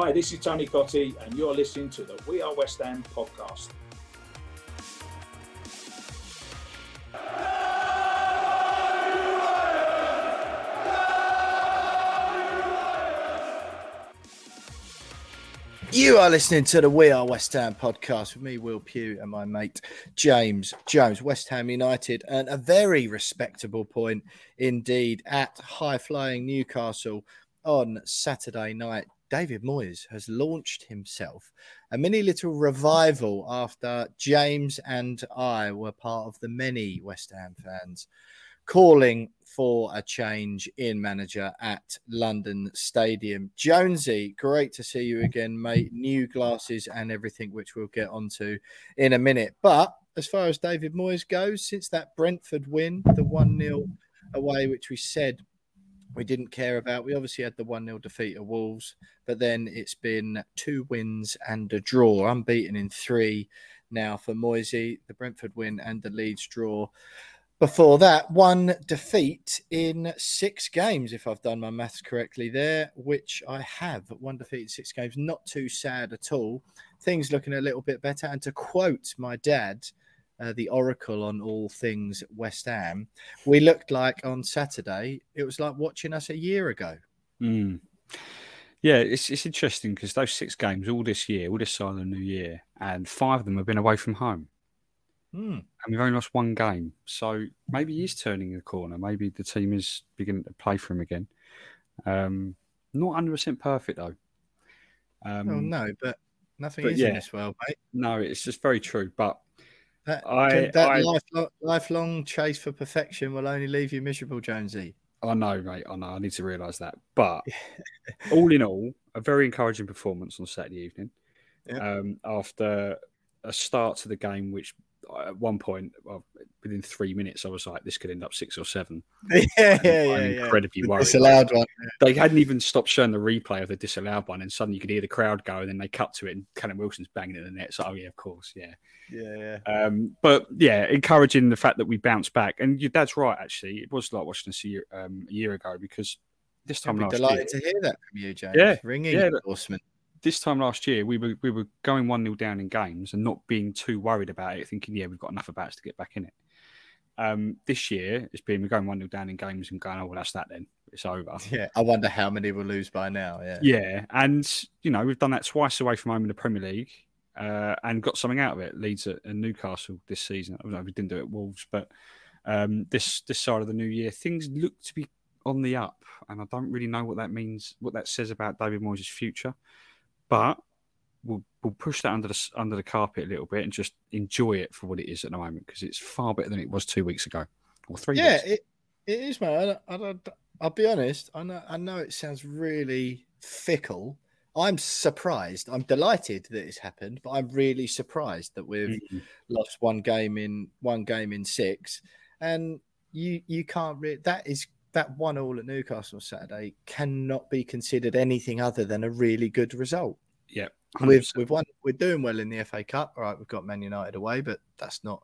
Hi, this is Tony Cottee, and you're listening to the We Are West Ham podcast. You are listening to the We Are West Ham podcast with me, Will Pugh, and my mate James Jones. West Ham United, and a very respectable point indeed at high flying Newcastle on Saturday night. David Moyes has launched himself a mini little revival after James and I were part of the many West Ham fans calling for a change in manager at London Stadium. Jonesy, great to see you again, mate. New glasses and everything, which we'll get onto in a minute. But as far as David Moyes goes, since that Brentford win, the 1 0 away, which we said we didn't care about, we obviously had the 1 0 defeat of Wolves, but then it's been two wins and a draw, unbeaten in three now for Moisey, the Brentford win and the Leeds draw. Before that, one defeat in six games, if I've done my maths correctly there, which I have. One defeat in six games, not too sad at all. Things looking a little bit better. And to quote my dad, uh, the oracle on all things West Ham, we looked like on Saturday, it was like watching us a year ago. Mm. Yeah, it's it's interesting because those six games all this year, all this side of the new year, and five of them have been away from home. Hmm. And we've only lost one game. So maybe he's turning the corner. Maybe the team is beginning to play for him again. Um, not 100% perfect, though. Um, oh, no, but nothing but is yeah. in this world, mate. No, it's just very true. But That, I- that I- lifelong, lifelong chase for perfection will only leave you miserable, Jonesy. I know, mate. I know. I need to realise that. But all in all, a very encouraging performance on Saturday evening. Yeah. Um, after a start to the game, which at one point, well, within three minutes, I was like, this could end up six or seven. yeah, yeah, I'm yeah, yeah. incredibly The worried. disallowed one. They hadn't even stopped showing the replay of the disallowed one, and suddenly you could hear the crowd go, and then they cut to it, and Callum Wilson's banging in the net. So, oh yeah, of course, yeah. Yeah, yeah. Um, but yeah, encouraging the fact that we bounced back, and your dad's right. Actually, it was like watching us a year, um, a year ago because this I'd time be last year, delighted to hear that from you, James. Yeah, ringing yeah, endorsement. This time last year, we were we were going one 0 down in games and not being too worried about it, thinking, yeah, we've got enough about us to get back in it. Um, this year, it's been we're going one 0 down in games and going, oh well, that's that then, it's over. Yeah, I wonder how many we'll lose by now. Yeah, Yeah, and you know we've done that twice away from home in the Premier League, uh, and got something out of it. Leeds at, and Newcastle this season. I don't know if we didn't do it at Wolves, but um, this this side of the new year, things look to be on the up, and I don't really know what that means, what that says about David Moyes' future. But we'll we'll push that under the under the carpet a little bit and just enjoy it for what it is at the moment because it's far better than it was two weeks ago or three. yeah, weeks. it, it is, man. I, I, I'll be honest. I know, I know it sounds really fickle. I'm surprised. I'm delighted that it's happened, but I'm really surprised that we've Mhm. lost one game in one game in six, and you you can't. Re- that is that one all at Newcastle Saturday cannot be considered anything other than a really good result. Yeah, we've we've won. We're doing well in the FA Cup. All right, we've got Man United away, but that's not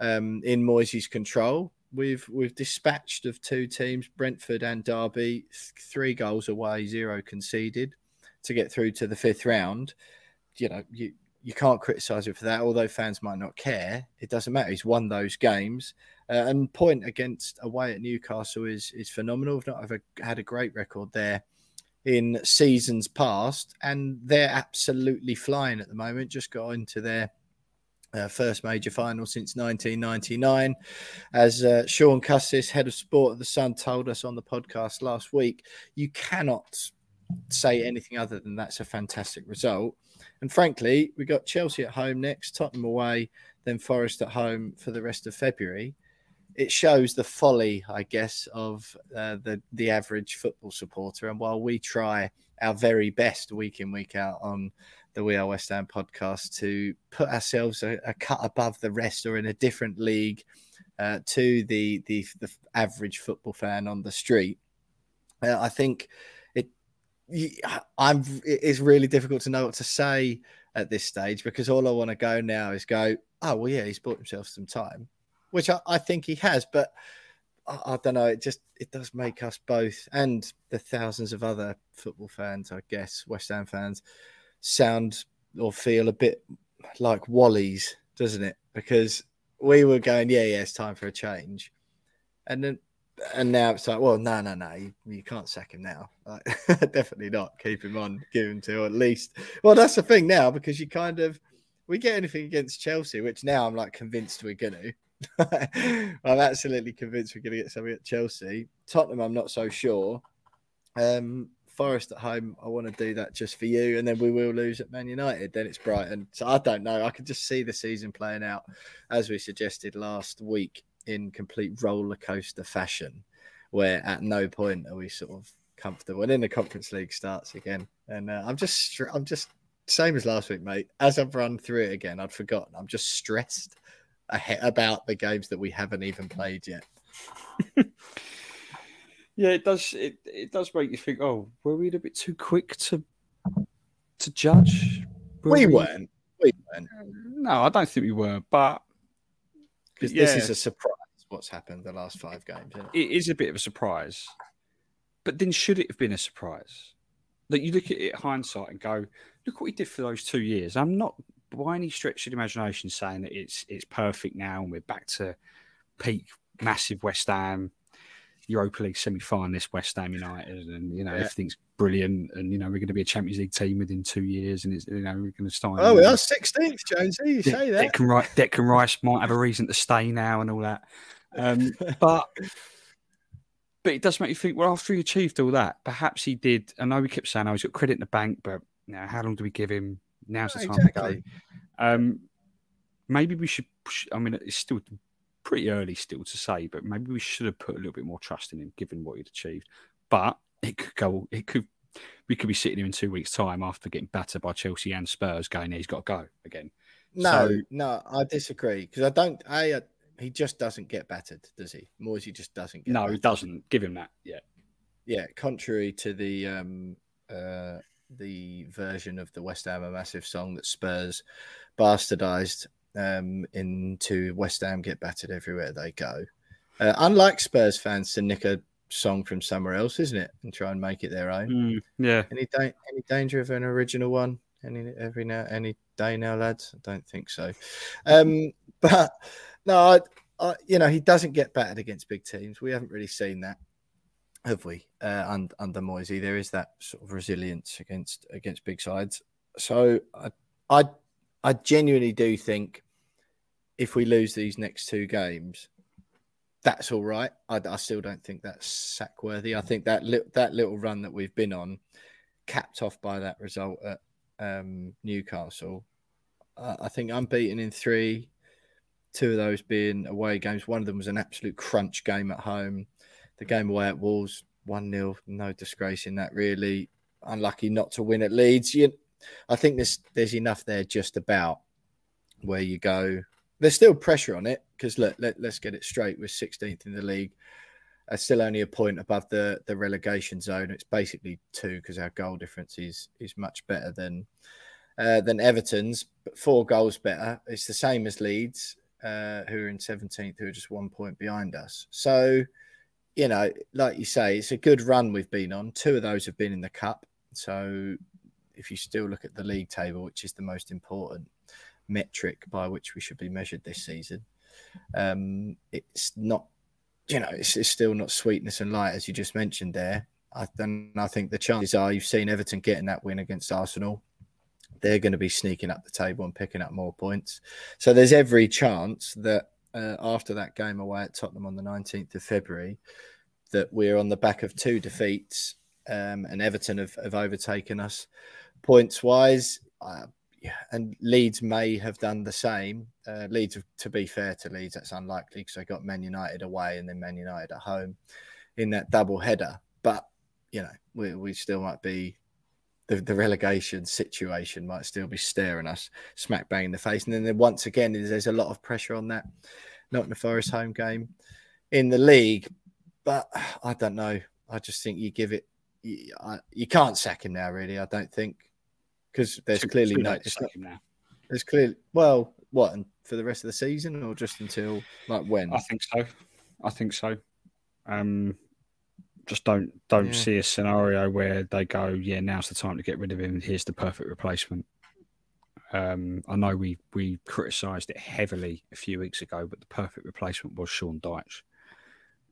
um, in Moyes' control. We've we've dispatched of two teams, Brentford and Derby, three goals away, zero conceded, to get through to the fifth round. You know, you you can't criticise it for that. Although fans might not care, it doesn't matter. He's won those games, uh, and point against away at Newcastle is is phenomenal. We've not ever had a great record there in seasons past, and they're absolutely flying at the moment. Just got into their uh, first major final since 1999. As uh, Shaun Custis, head of sport at the Sun, told us on the podcast last week, you cannot say anything other than that's a fantastic result. And frankly, we got Chelsea at home next, Tottenham away, then Forest at home for the rest of February it shows the folly, I guess, of uh, the the average football supporter. And while we try our very best week in week out on the We Are West Ham podcast to put ourselves a, a cut above the rest or in a different league uh, to the, the the average football fan on the street, uh, I think I'm it's really difficult to know what to say at this stage because all I want to go now is go, oh well, yeah, he's bought himself some time which I, I think he has, but I, I, don't know. It just it does make us both and the thousands of other football fans, I guess, West Ham fans, sound or feel a bit like Wally's, doesn't it? Because we were going, yeah, yeah, it's time for a change, and then and now it's like, well, no, no, no, you, you can't sack him now. Like, definitely not. Keep him on, give him to at least. Well, that's the thing now because you kind of we get anything against Chelsea, which now I'm like convinced we're to. I'm absolutely convinced we're to get something at Chelsea. Tottenham, I'm not so sure. Um, Forest at home, I want to do that just for you, and then we will lose at Man United. Then it's Brighton, so I don't know. I can just see the season playing out as we suggested last week in complete roller coaster fashion, where at no point are we sort of comfortable. And then the Conference League starts again, and uh, I'm just, I'm just same as last week, mate. As I've run through it again, I'd forgotten. I'm just stressed ahead about the games that we haven't even played yet. yeah, it does. It, it does make you think. Oh, were we a bit too quick to to judge? Were we, we weren't. We weren't. No, I don't think we were. But because yeah. this is a surprise. What's happened the last five games? It? it is a bit of a surprise. But then, should it have been a surprise? That you look at it hindsight and go, look what we did for those two years. I'm not by any stretch of the imagination saying that it's it's perfect now and we're back to peak massive West Ham Europa League semi-finalist West Ham United, and you know yeah. everything's brilliant, and you know we're going to be a Champions League team within two years, and it's you know we're going to start. Oh, we are sixteenth, Jonesy. You De- say that. Declan Rice, Declan Rice might have a reason to stay now, and all that. Um, but but it does make you think. Well, after he achieved all that, perhaps he did. I know we kept saying, "Oh, he's got credit in the bank," but you know, how long do we give him? Now's the time exactly. to go. Um, maybe we should. I mean, it's still pretty early still to say, but maybe we should have put a little bit more trust in him, given what he'd achieved. But it could go. It could. We could be sitting here in two weeks' time after getting battered by Chelsea and Spurs, going, "He's got to go again." No, so, no, I disagree because I don't. I, uh, he just doesn't get battered, does he? Moisey just doesn't get. No, battered. he doesn't. Give him that. Yeah. Yeah. Contrary to the um, uh, the version of the West Ham a massive song that Spurs bastardized um, into West Ham get battered everywhere they go. Uh, unlike Spurs fans to nick a song from somewhere else, isn't it, and try and make it their own? Mm, yeah. Any da- any danger of an original one? Any every now any day now, lads? I don't think so. Um, but no, I, I, you know he doesn't get battered against big teams. We haven't really seen that have we? Uh, and under Moisey, there is that sort of resilience against against big sides. So I, I, I genuinely do think if we lose these next two games, that's all right. I, I still don't think that's sack worthy. I think that li- that little run that we've been on, capped off by that result at um, Newcastle, uh, I think unbeaten in three. Two of those being away games. One of them was an absolute crunch game at home the game away at Wolves, 1 0, no disgrace in that, really. Unlucky not to win at Leeds. You, I think there's, there's enough there just about where you go. There's still pressure on it because look, let, us get it straight. We're 16th in the league. are still only a point above the the relegation zone. It's basically two because our goal difference is is much better than uh, than Everton's, but four goals better. It's the same as Leeds, uh, who are in 17th, who are just one point behind us. So, you know, like you say, it's a good run we've been on. Two of those have been in the cup. So, if you still look at the league table, which is the most important metric by which we should be measured this season, um, it's not, you know, it's, it's still not sweetness and light as you just mentioned there. I, and I think the chances are you've seen Everton getting that win against Arsenal. They're going to be sneaking up the table and picking up more points. So there's every chance that uh, after that game away at Tottenham on the 19th of February, that we're on the back of two defeats um, and Everton have, have overtaken us points wise. Uh, and Leeds may have done the same. Uh, Leeds, to be fair to Leeds, that's unlikely because they got Man United away and then Man United at home in that double header. But you know, we, we still might be the, the relegation situation might still be staring us smack bang in the face. And then once again, there's a lot of pressure on that Nottingham Forest home game in the league. But I don't know. I just think you give it. You, I, you can't sack him now, really. I don't think because there's Too- clearly too no. Not, now. there's clearly well, what and for the rest of the season or just until like when? I think so. I think so. Um, just don't don't Yeah. see a scenario where they go, yeah, now's the time to get rid of him. Here's the perfect replacement. Um, I know we we criticised it heavily a few weeks ago, but the perfect replacement was Sean Dyche.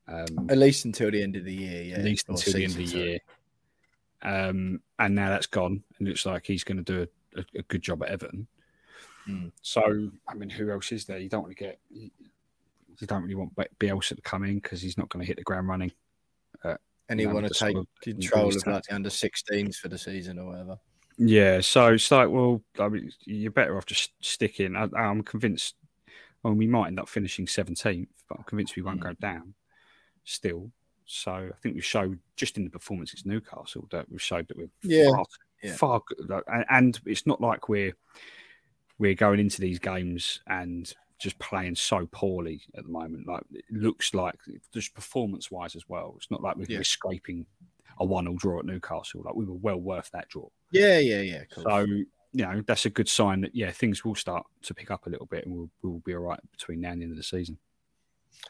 Um, At least until the end of the year, yeah. at least until the end of the year. Um, and now that's gone, and it looks like he's going to do a, a, a good job at Everton. Mm. So, I mean, who else is there? You don't want to get, you don't really want Bielsa to come in because he's not going to hit the ground running. And you know, want to take sort of- control of like the under 16s for the season or whatever. Yeah, so it's like, well, I mean, you're better off just sticking. I, I'm convinced. Well, we might end up finishing 17th, but I'm convinced we won't Mm. go down still. So I think we showed just in the performance against Newcastle that we showed that we're Yeah, far, yeah. far good. and- And it's not like we're we're going into these games and just playing so poorly at the moment. Like it looks like just performance wise as well. It's not like we're, Yeah. we're scraping a one-all draw at Newcastle. Like we were well worth that draw. Yeah, yeah, yeah. Cool. So you know that's a good sign that yeah things will start to pick up a little bit and we'll we'll be all right between now and the end of the season.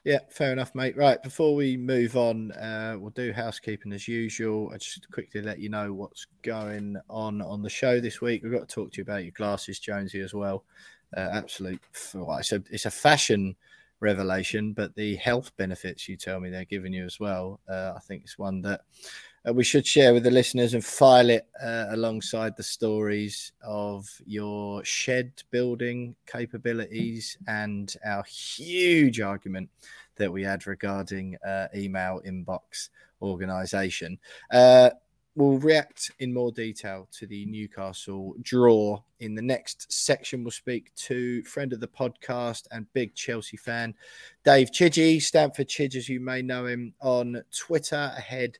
Yeah, fair enough, mate. Right, before we move on, uh, we'll do housekeeping as usual. I just quickly let you know what's going on on the show this week. We've got to talk to you about your glasses, Jonesy, as well. Uh, absolute, well, it's a it's a fashion revelation, but the health benefits you tell me they're giving you as well. Uh, I think it's one that uh, we should share with the listeners and file it uh, alongside the stories of your shed building capabilities and our huge argument that we had regarding uh, email inbox organization. Uh, we'll react in more detail to the Newcastle draw in the next section. We'll speak to friend of the podcast and big Chelsea fan, Dave Chidgey, Stamford Chidge, as you may know him on Twitter, ahead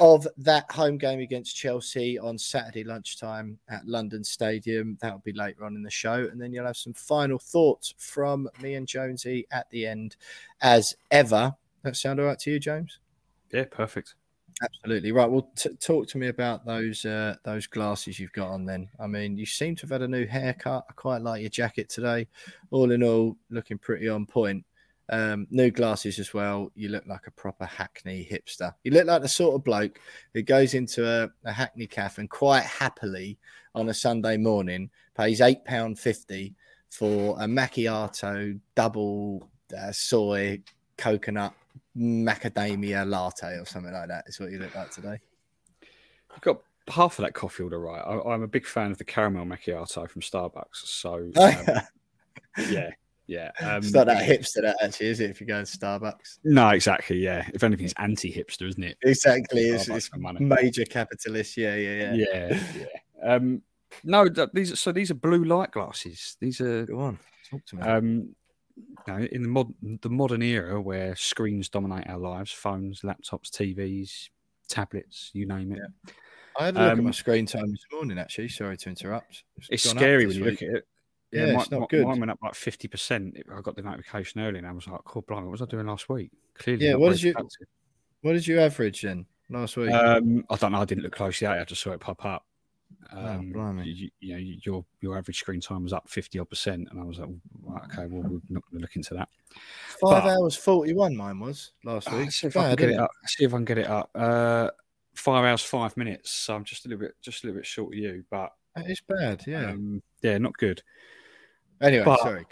of that home game against Chelsea on Saturday lunchtime at London Stadium. That'll be later on in the show. And then you'll have some final thoughts from me and Jonesy at the end, as ever. That sound all right to you, James? Yeah, perfect. Absolutely right. Well, t- talk to me about those uh, those glasses you've got on. Then, I mean, you seem to have had a new haircut. I quite like your jacket today. All in all, looking pretty on point. Um, new glasses as well. You look like a proper Hackney hipster. You look like the sort of bloke who goes into a, a Hackney cafe and quite happily on a Sunday morning pays eight pound fifty for a macchiato double uh, soy coconut macadamia latte or something like that. Is what you look like today. I've got half of that coffee order right. I, I'm a big fan of the caramel macchiato from Starbucks. So um, yeah, yeah. Um, it's not that hipster, that actually, is it? If you go to Starbucks, No, exactly. Yeah. If anything, it's anti-hipster, isn't it? exactly. It's, it's major capitalist. Yeah, yeah, yeah. Yeah, yeah. Um, no, th- these are, so these are blue light glasses. These are Go on, talk to me. um, you know, in the mod the modern era where screens dominate our lives, phones, laptops, TVs, tablets, you name it. I had a look at um, my screen time this morning. Actually, sorry to interrupt. It's gone up scary when you week. look at it. Yeah, mine, it's not mi- good. Mine went up like fifty percent. I got the notification early, and I was like, "Cool, blimey, what was I doing last week?" Clearly, Yeah, what did you- productive. What did you average then last week? Um, I don't know. I didn't look closely at it. I just saw it pop up. Oh, Um, blimey. you, you know, your your average screen time was up fifty odd percent, and I was like, right, okay, well, we're not going to look into that. Five but- hours forty-one. Mine was last Uh, week. let's see if I can get it up. See if I can get it up. Uh, five hours, five minutes. So I'm just a little bit, just a little bit short of you, but it's bad. Yeah. um, yeah, not good. Anyway, but- sorry.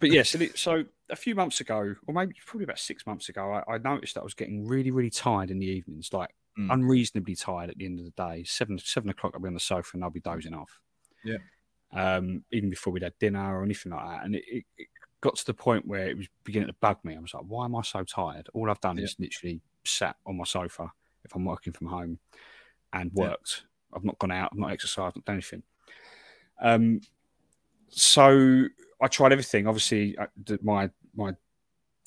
But yeah, so, so a few months ago, or maybe probably about six months ago, I, I noticed that I was getting really, really tired in the evenings, like Mm. unreasonably tired at the end of the day. Seven seven o'clock, I'll be on the sofa and I'll be dozing off. Yeah. Um, even before we'd had dinner or anything like that, and it, it, it got to the point where it was beginning to bug me. I was like, why am I so tired? All I've done Yeah. is literally sat on my sofa if I'm working from home and Yeah. worked. I've not gone out, I've not exercised, not done anything. Um, so I tried everything. Obviously, I, my my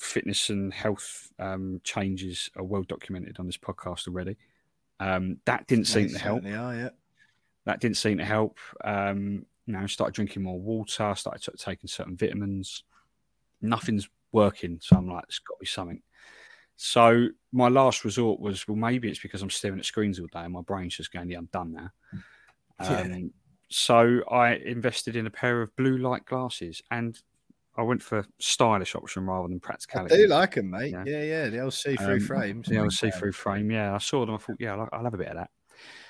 fitness and health um, changes are well documented on this podcast already. Um, that didn't seem to help. are, yeah. That didn't seem to help. Um, you know, started drinking more water, started t- taking certain vitamins. Nothing's working, so I'm like, it's got to be something. So my last resort was, well, maybe it's because I'm staring at screens all day and my brain's just going, yeah, I'm done now. Um, so I invested in a pair of blue light glasses, and I went for stylish option rather than practicality. I do like them, mate. Yeah. Yeah, yeah. The old see-through Um, frames. The old see-through frame. Yeah, I saw them. I thought, yeah, I'll, I'll have a bit of that.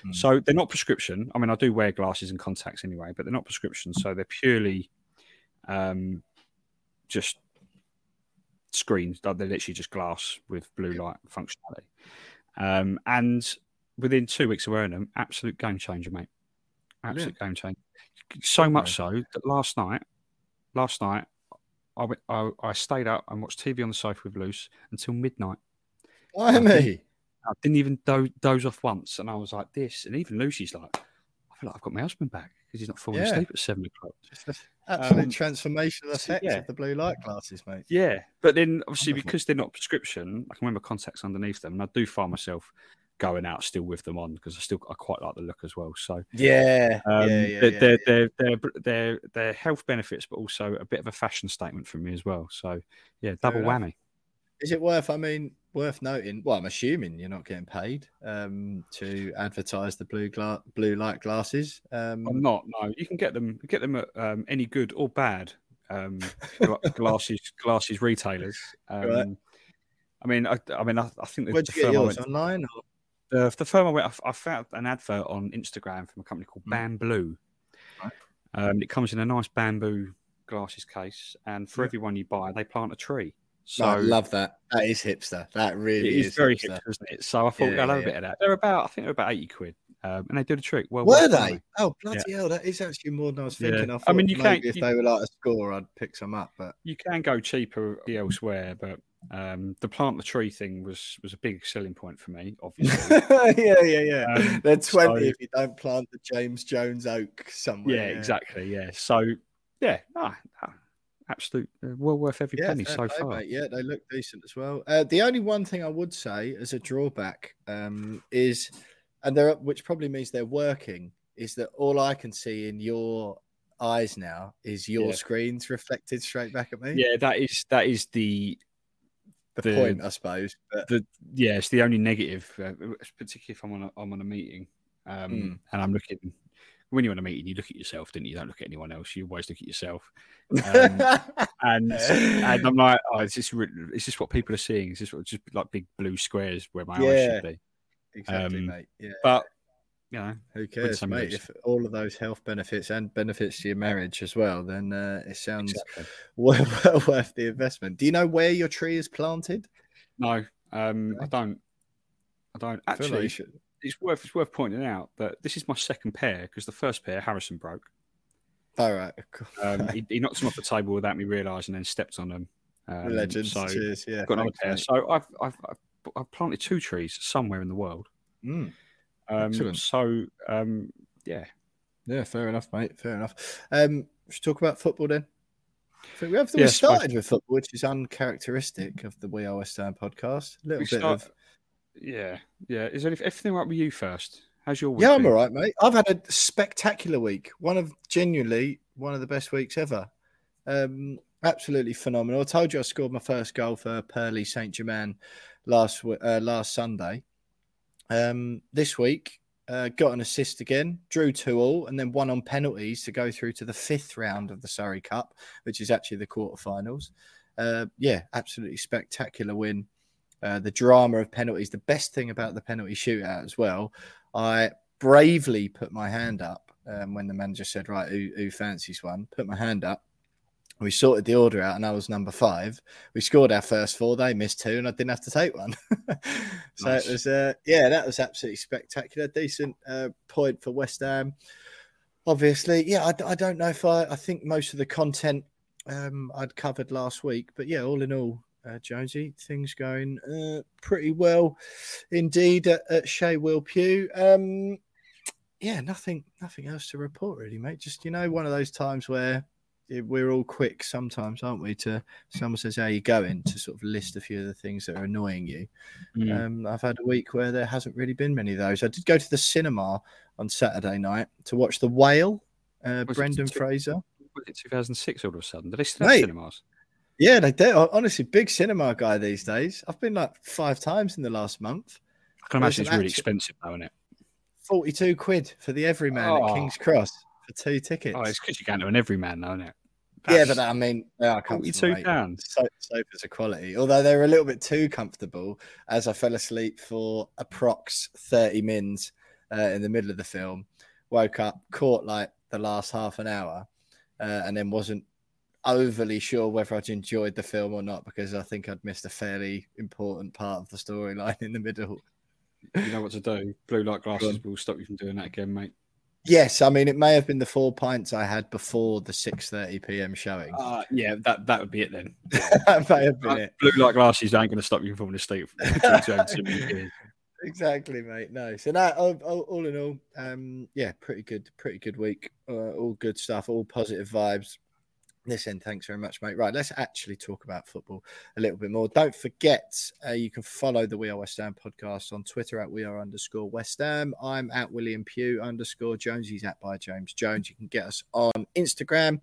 Mm. So they're not prescription. I mean, I do wear glasses and contacts anyway, but they're not prescription. So they're purely um, just screens. They're literally just glass with blue light functionality. Um, and within two weeks of wearing them, absolute game changer, mate. Absolute game changer. So much so that last night, last night, I, went, I, I stayed up and watched TV on the sofa with Luce until midnight. Blimey. I didn't even do- doze off once, and I was like this. And even Lucy's like, I feel like I've got my husband back because he's not falling Yeah. asleep at seven o'clock. Just absolute Um, transformational so, effects yeah. of the blue light glasses, mate. Yeah, but then obviously Wonderful. because they're not prescription, I can wear my contacts underneath them, and I do find myself going out still with them on because I still I quite like the look as well. So Yeah, um, yeah, yeah, they're, yeah, they're, they're, they're they're health benefits, but also a bit of a fashion statement from me as well. So yeah, double whammy. Is it worth? I mean, worth noting. Well, I'm assuming you're not getting paid um, to advertise the blue gla- blue light glasses. Um, I'm not. No, you can get them. Get them at um, any good or bad um, gla- glasses glasses retailers. Um, Right. I mean, I, I mean, I, I think the, Where'd you get yours went, online? Or? The, the firm I went, I, I found an advert on Instagram from a company called Mm. Bamboo. Right. Um, it comes in a nice bamboo glasses case, and for Yeah. every one you buy, they plant a tree. So So I love that. That is hipster. That it really is, very hipster. hipster, isn't it? So I thought Yeah, I'll have yeah. a bit of that. They're about, I think they're about eighty quid, um, and they do the trick. Well, Were they? Oh bloody hell! That is actually more than I was thinking. I, I mean, you can't- if you- they were like a score, I'd pick some up. But You can go cheaper elsewhere, but um, the plant the tree thing was was a big selling point for me. Obviously, yeah, yeah, yeah. Um, They're twenty so- if you don't plant the James Jones oak somewhere. yeah, exactly, yeah. So yeah, ah, ah, absolute uh, well worth every Yeah, penny so play, far. mate. Yeah, they look decent as well. Uh, the only one thing I would say as a drawback um, is, and they're which probably means they're working, is that all I can see in your eyes now is your Yeah. screens reflected straight back at me. Yeah, that is that is the the, the- point, I suppose. But the yeah, it's the only negative, uh, particularly if I'm on a, I'm on a meeting um, Mm. and I'm looking. When you're on a meeting, you look at yourself, don't you? You don't look at anyone else. You always look at yourself. Um, and and I'm like, oh, is this is this what people are seeing? Is this what, just like big blue squares where my eyes should be? exactly, um, mate. Yeah. But you know, Who cares, mate? If all of those health benefits and benefits to your marriage as well, then uh, it sounds exactly. well, well worth the investment. Do you know where your tree is planted? no, um, I don't. I don't I actually. should- it's worth it's worth pointing out that this is my second pair because the first pair Harrison broke. All right, cool. Um, he, he knocked them off the table without me realising, and then stepped on them. Um, Legends. So Cheers. Yeah. I've got another pair. So I've, I've I've I've planted two trees somewhere in the world. Mm. Um, so um, yeah, Yeah, fair enough, mate. Fair enough. Um, should we talk about football then? I think we have we Yeah, I started with football, which is uncharacteristic of the We Are West Ham podcast. A little We bit start- of yeah, yeah. Is there any- everything right with you first? How's your week? yeah, I'm all right, mate. I've had a spectacular week. One of genuinely one of the best weeks ever. Um, absolutely phenomenal. I told you I scored my first goal for Pearly Saint Germain last uh, last Sunday. Um, this week, uh, got an assist again, drew two all, and then one on penalties to go through to the fifth round of the Surrey Cup, which is actually the quarterfinals. Uh, yeah, absolutely spectacular win. Uh, the drama of penalties, the best thing about the penalty shootout as well. I bravely put my hand up um, when the manager said, "Right, who, who fancies one?" Put my hand up, we sorted the order out, and I was number five. We scored our first four. They missed two, and I didn't have to take one. so nice. it was, uh, yeah, that was absolutely spectacular. Decent uh, point for West Ham. Obviously, yeah, I, I, don't know if I. I think most of the content um, I'd covered last week, but yeah, all in all, uh, Jonesy, things going uh, pretty well indeed at, at Shea Will Pugh. Um, yeah, nothing, nothing else to report really, mate. Just you know, one of those times where we're all quick sometimes, aren't we? To someone says, "How you going?" to sort of list a few of the things that are annoying you. Mm. Um, I've had a week where there hasn't really been many of those. I did go to the cinema on Saturday night to watch The Whale. Uh, Brendan two, Fraser. Was it 2006 all of a sudden? Did they still have cinemas? Yeah, they do. Honestly, big cinema guy these days. I've been like five times in the last month. I can imagine it's really expensive, though, isn't it? 42 quid for the Everyman oh. at King's Cross for two tickets. Oh, it's because you can't do an Everyman, though, isn't it? That's yeah, but I mean, they are comfortable. Forty-two pounds. So, sofas are quality, although they're a little bit too comfortable. As I fell asleep for approx thirty mins uh, in the middle of the film, woke up, caught like the last half an hour, uh, and then wasn't overly sure whether I'd enjoyed the film or not because I think I'd missed a fairly important part of the storyline in the middle. You know what to do. Blue light glasses will stop you from doing that again, mate. Yes, I mean it may have been the four pints I had before the six thirty PM showing. Uh, yeah, that that would be it then. that may have been uh, it. Blue light glasses ain't going to stop you from falling asleep. exactly, mate. No, so that all, all, all in all, um, yeah, pretty good, pretty good week. Uh, all good stuff, all positive vibes. Listen, thanks very much, mate. Right, let's actually talk about football a little bit more. Don't forget, uh, you can follow the We Are West Ham podcast on Twitter at We Are underscore West Ham. I'm at William Pugh underscore Jones. He's at by James Jones. You can get us on Instagram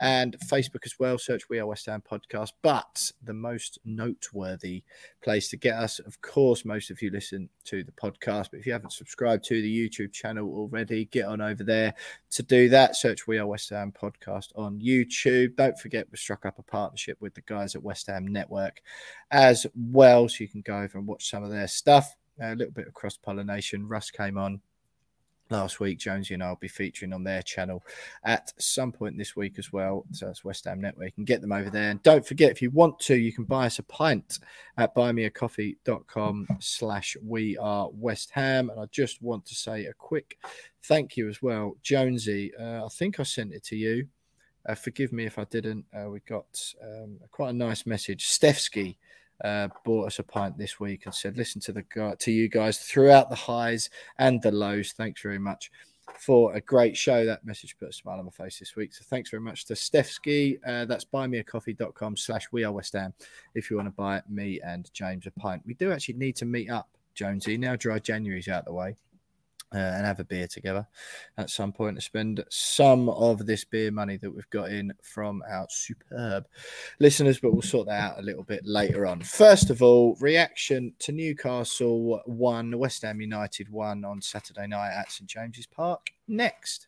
and Facebook as well. Search We Are West Ham Podcast. But the most noteworthy place to get us, of course, most of you listen to the podcast. But if you haven't subscribed to the YouTube channel already, get on over there to do that. Search We Are West Ham Podcast on YouTube. Don't forget, we struck up a partnership with the guys at West Ham Network as well. So you can go over and watch some of their stuff. A little bit of cross pollination. Russ came on last week. Jonesy and I will be featuring on their channel at some point this week as well. So that's West Ham Network. You can get them over there. And don't forget, if you want to, you can buy us a pint at buymeacoffee.com slash we are West Ham. And I just want to say a quick thank you as well. Jonesy, uh, I think I sent it to you. Uh, forgive me if I didn't. Uh, we got um, quite a nice message. Stefsky uh, bought us a pint this week and said, "Listen to the to you guys throughout the highs and the lows. Thanks very much for a great show. That message put a smile on my face this week. So thanks very much to Stefsky. Uh, that's buymeacoffee.com slash we are West Ham if you want to buy me and James a pint. We do actually need to meet up, Jonesy. Now dry January's out the way uh, and have a beer together at some point to spend some of this beer money that we've got in from our superb listeners, but we'll sort that out a little bit later on. First of all, reaction to Newcastle 1, West Ham United 1 on Saturday night at St James's Park. Next.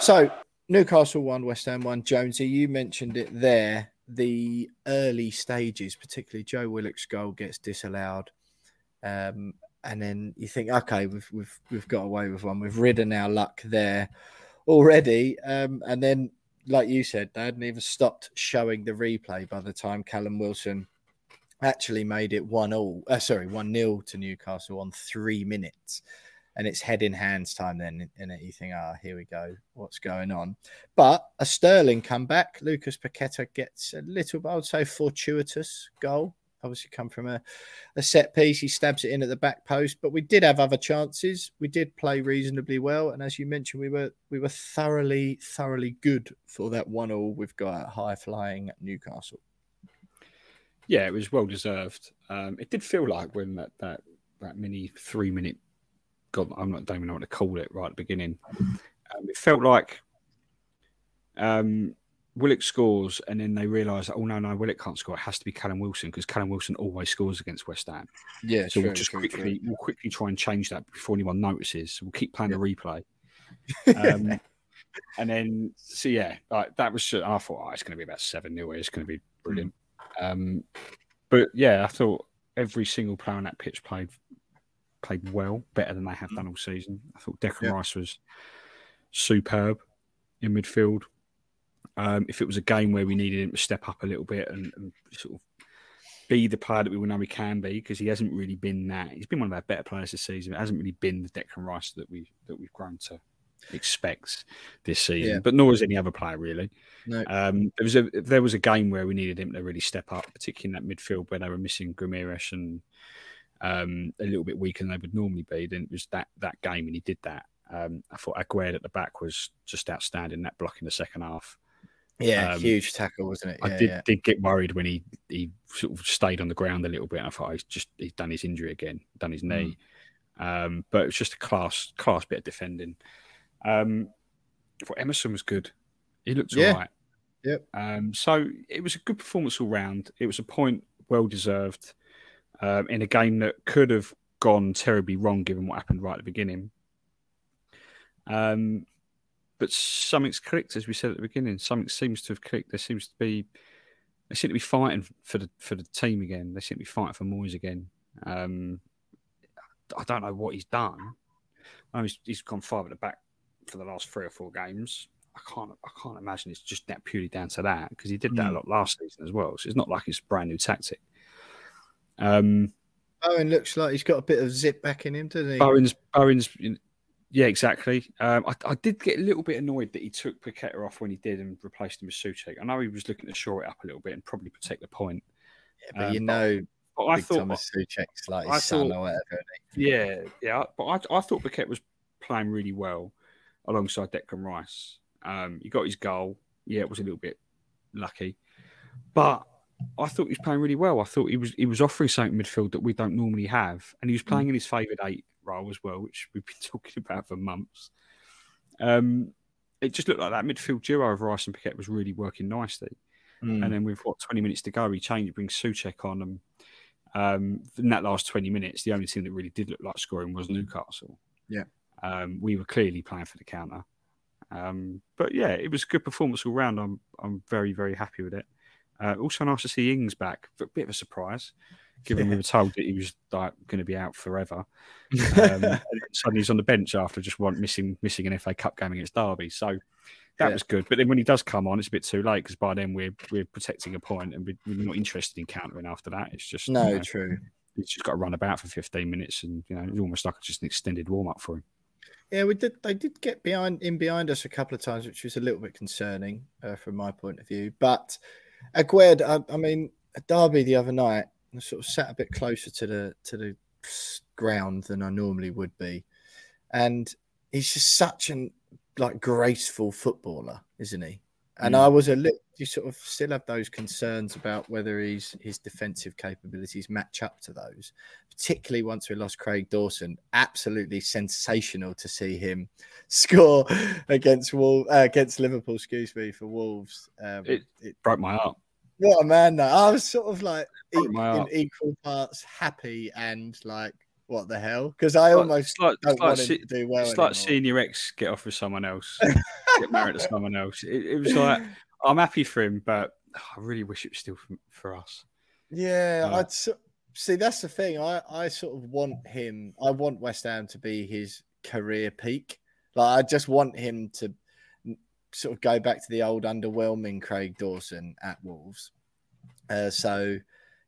So Newcastle one, West Ham one. Jonesy, you mentioned it there. The early stages, particularly Joe Willock's goal, gets disallowed, um, and then you think, okay, we've we've we've got away with one. We've ridden our luck there already, um, and then, like you said, they hadn't even stopped showing the replay by the time Callum Wilson actually made it one all. Uh, sorry, one nil to Newcastle on three minutes and it's head in hands time then and you think ah oh, here we go what's going on? But a sterling comeback lucas paqueta gets a little i would say fortuitous goal. Obviously come from a, a set piece he stabs it in at the back post but we did have other chances. We did play reasonably well and as you mentioned we were we were thoroughly thoroughly good for that one all we've got high flying newcastle. Yeah it was well deserved. Um, it did feel like when that that that mini three minute God, I'm not don't even know what to call it right at the beginning. Um, it felt like um, Willock scores, and then they realise, oh no, no, Willock can't score. It has to be Callum Wilson because Callum Wilson always scores against West Ham. Yeah, so true, we'll just true, quickly true. we'll quickly try and change that before anyone notices. We'll keep playing the replay. Um, and then, so yeah, like that was. I thought, oh, it's going to be about seven 0 It's going to be brilliant. Um, but yeah, I thought every single player on that pitch played played well, better than they have done all season. I thought Declan Yeah. Rice was superb in midfield. Um, if it was a game where we needed him to step up a little bit and, and sort of be the player that we know he can be, because he hasn't really been that. He's been one of our better players this season. It hasn't really been the Declan Rice that we that we've grown to expect this season, Yeah. but nor has any other player really. No. Um, there was a there was a game where we needed him to really step up, particularly in that midfield where they were missing Guimarães and um, a little bit weaker than they would normally be. Then it was that that game, and he did that. Um, I thought Aguerd at the back was just outstanding. That block in the second half. yeah Um, huge tackle wasn't it I did yeah. did get worried when he he sort of stayed on the ground a little bit. I thought he's just he's done his injury again, done his knee. Um, but it was just a class class bit of defending. Um, I thought Emerson was good. He looked Yeah. all right. Yep. Um, so it was a good performance all round. It was a point well deserved um, in a game that could have gone terribly wrong given what happened right at the beginning. Um, but something's clicked, as we said at the beginning. Something seems to have clicked. There seems to be they seem to be fighting for the for the team again. They seem to be fighting for Moyes again. Um, I don't know what he's done. I know he's, he's gone five at the back for the last three or four games. I can't I can't imagine it's just that purely down to that because he did that a Mm. lot last season as well. So it's not like it's a brand new tactic. Um, Owen looks like he's got a bit of zip back in him doesn't he Bowen's Bowen's yeah, exactly. Um, I, I did get a little bit annoyed that he took Paqueta off when he did and replaced him with Soucek. I know he was looking to shore it up a little bit and probably protect the point. Yeah, but Um, you know but I thought Thomas Soucek's like his I son or whatever? Yeah, yeah. But I, I thought Paqueta was playing really well alongside Declan Rice. Um, he got his goal. Yeah, it was a little bit lucky, but I thought he was playing really well. I thought he was he was offering something midfield that we don't normally have, and he was playing in his favoured eight role as well, which we've been talking about for months. Um, it just looked like that midfield duo of Rice and Paqueta was really working nicely. Mm. And then with what twenty minutes to go, he changed, brings Soucek on, and um, in that last twenty minutes, the only team that really did look like scoring was Newcastle. Yeah. Um, we were clearly playing for the counter, um, but yeah, it was a good performance all round. I'm I'm very very happy with it. Uh, also nice to see Ings back. A bit of a surprise, given we were told that he was like going to be out forever. Um, and suddenly he's on the bench after just one missing missing an FA Cup game against Derby. So that Yeah. was good. But then when he does come on, it's a bit too late because by then we're we're protecting a point and we- we're not interested in countering after that. It's just No, you know, true. He's just got to run about for 15 minutes, and you know, it's almost like just an extended warm up for him. Yeah, we did. They did get behind in behind us a couple of times, which was a little bit concerning uh, from my point of view. But Aguerd, I, I mean, at Derby the other night, I sort of sat a bit closer to the to the ground than I normally would be, and he's just such an like graceful footballer, isn't he? And Mm. I was a little. You sort of still have those concerns about whether he's his defensive capabilities match up to those, particularly once we lost Craig Dawson. Absolutely sensational to see him score against Wol- uh, against Liverpool. Excuse me for Wolves. Um, It it- broke my heart. what a man! Though. I was sort of like e- in equal parts happy and like what the hell? Because I almost It's like, don't like want to do well. it's like seeing your ex get off with someone else, get married to someone else. It, it was like I'm happy for him, but I really wish it was still for, for us. Yeah, Uh, I'd see. That's the thing. I I sort of want him. I want West Ham to be his career peak. Like I just want him to sort of go back to the old underwhelming Craig Dawson at Wolves. Uh, so,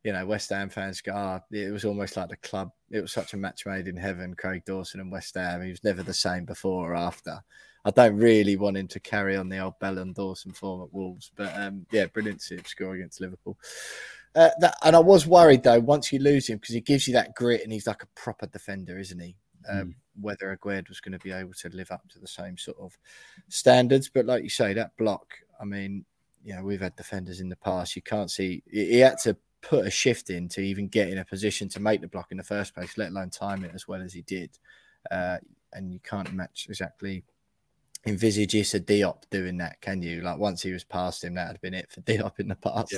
you know, West Ham fans go, ah, it was almost like the club. It was such a match made in heaven, Craig Dawson and West Ham. He was never the same before or after. I don't really want him to carry on the old Bell and Dawson form at Wolves, but um, yeah, brilliant to score against Liverpool. Uh, that, and I was worried though once you lose him because he gives you that grit and he's like a proper defender, isn't he? Um, Whether Aguerd was going to be able to live up to the same sort of standards, but like you say, that block. I mean, you know, we've had defenders in the past. You can't see he had to put a shift in to even get in a position to make the block in the first place, let alone time it as well as he did. Uh, and you can't match exactly envisage Issa Diop doing that, can you? Like once he was past him, that had been it for Diop in the past.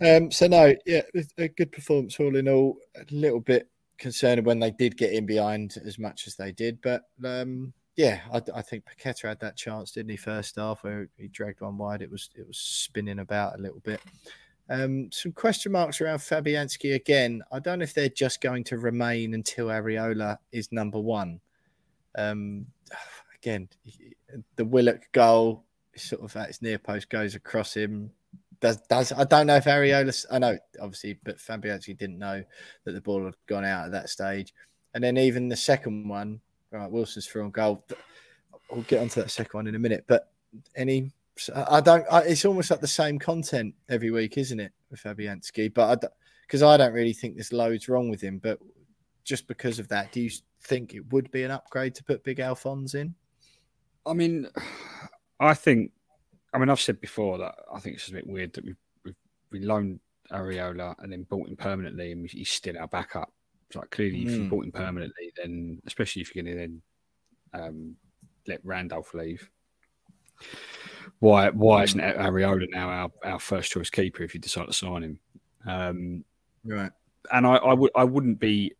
Um, so no, yeah, a good performance all in all. A little bit concerned when they did get in behind as much as they did, but um, yeah, I, I think Paqueta had that chance, didn't he? First half where he dragged one wide, it was it was spinning about a little bit. Um, some question marks around Fabianski again. I don't know if they're just going to remain until Areola is number one. Um, again, the Willock goal, sort of at his near post, goes across him. Does, does I don't know if Areola. I know obviously, but Fabianski didn't know that the ball had gone out at that stage. And then even the second one, right? Wilson's through on goal. We'll get onto that second one in a minute. But any, I don't. I, it's almost like the same content every week, isn't it, with Fabianski? But I, because I don't really think there's loads wrong with him. But just because of that, do you think it would be an upgrade to put Big Alphonse in? I mean, I think. I mean, I've said before that I think it's a bit weird that we we, we loaned Areola and then bought him permanently, and he's still our backup. It's like clearly, if you Mm. bought him permanently, then especially if you're going to then um, let Randolph leave, why why isn't Areola now our, our first choice keeper if you decide to sign him? Um, Right. and I, I would I wouldn't be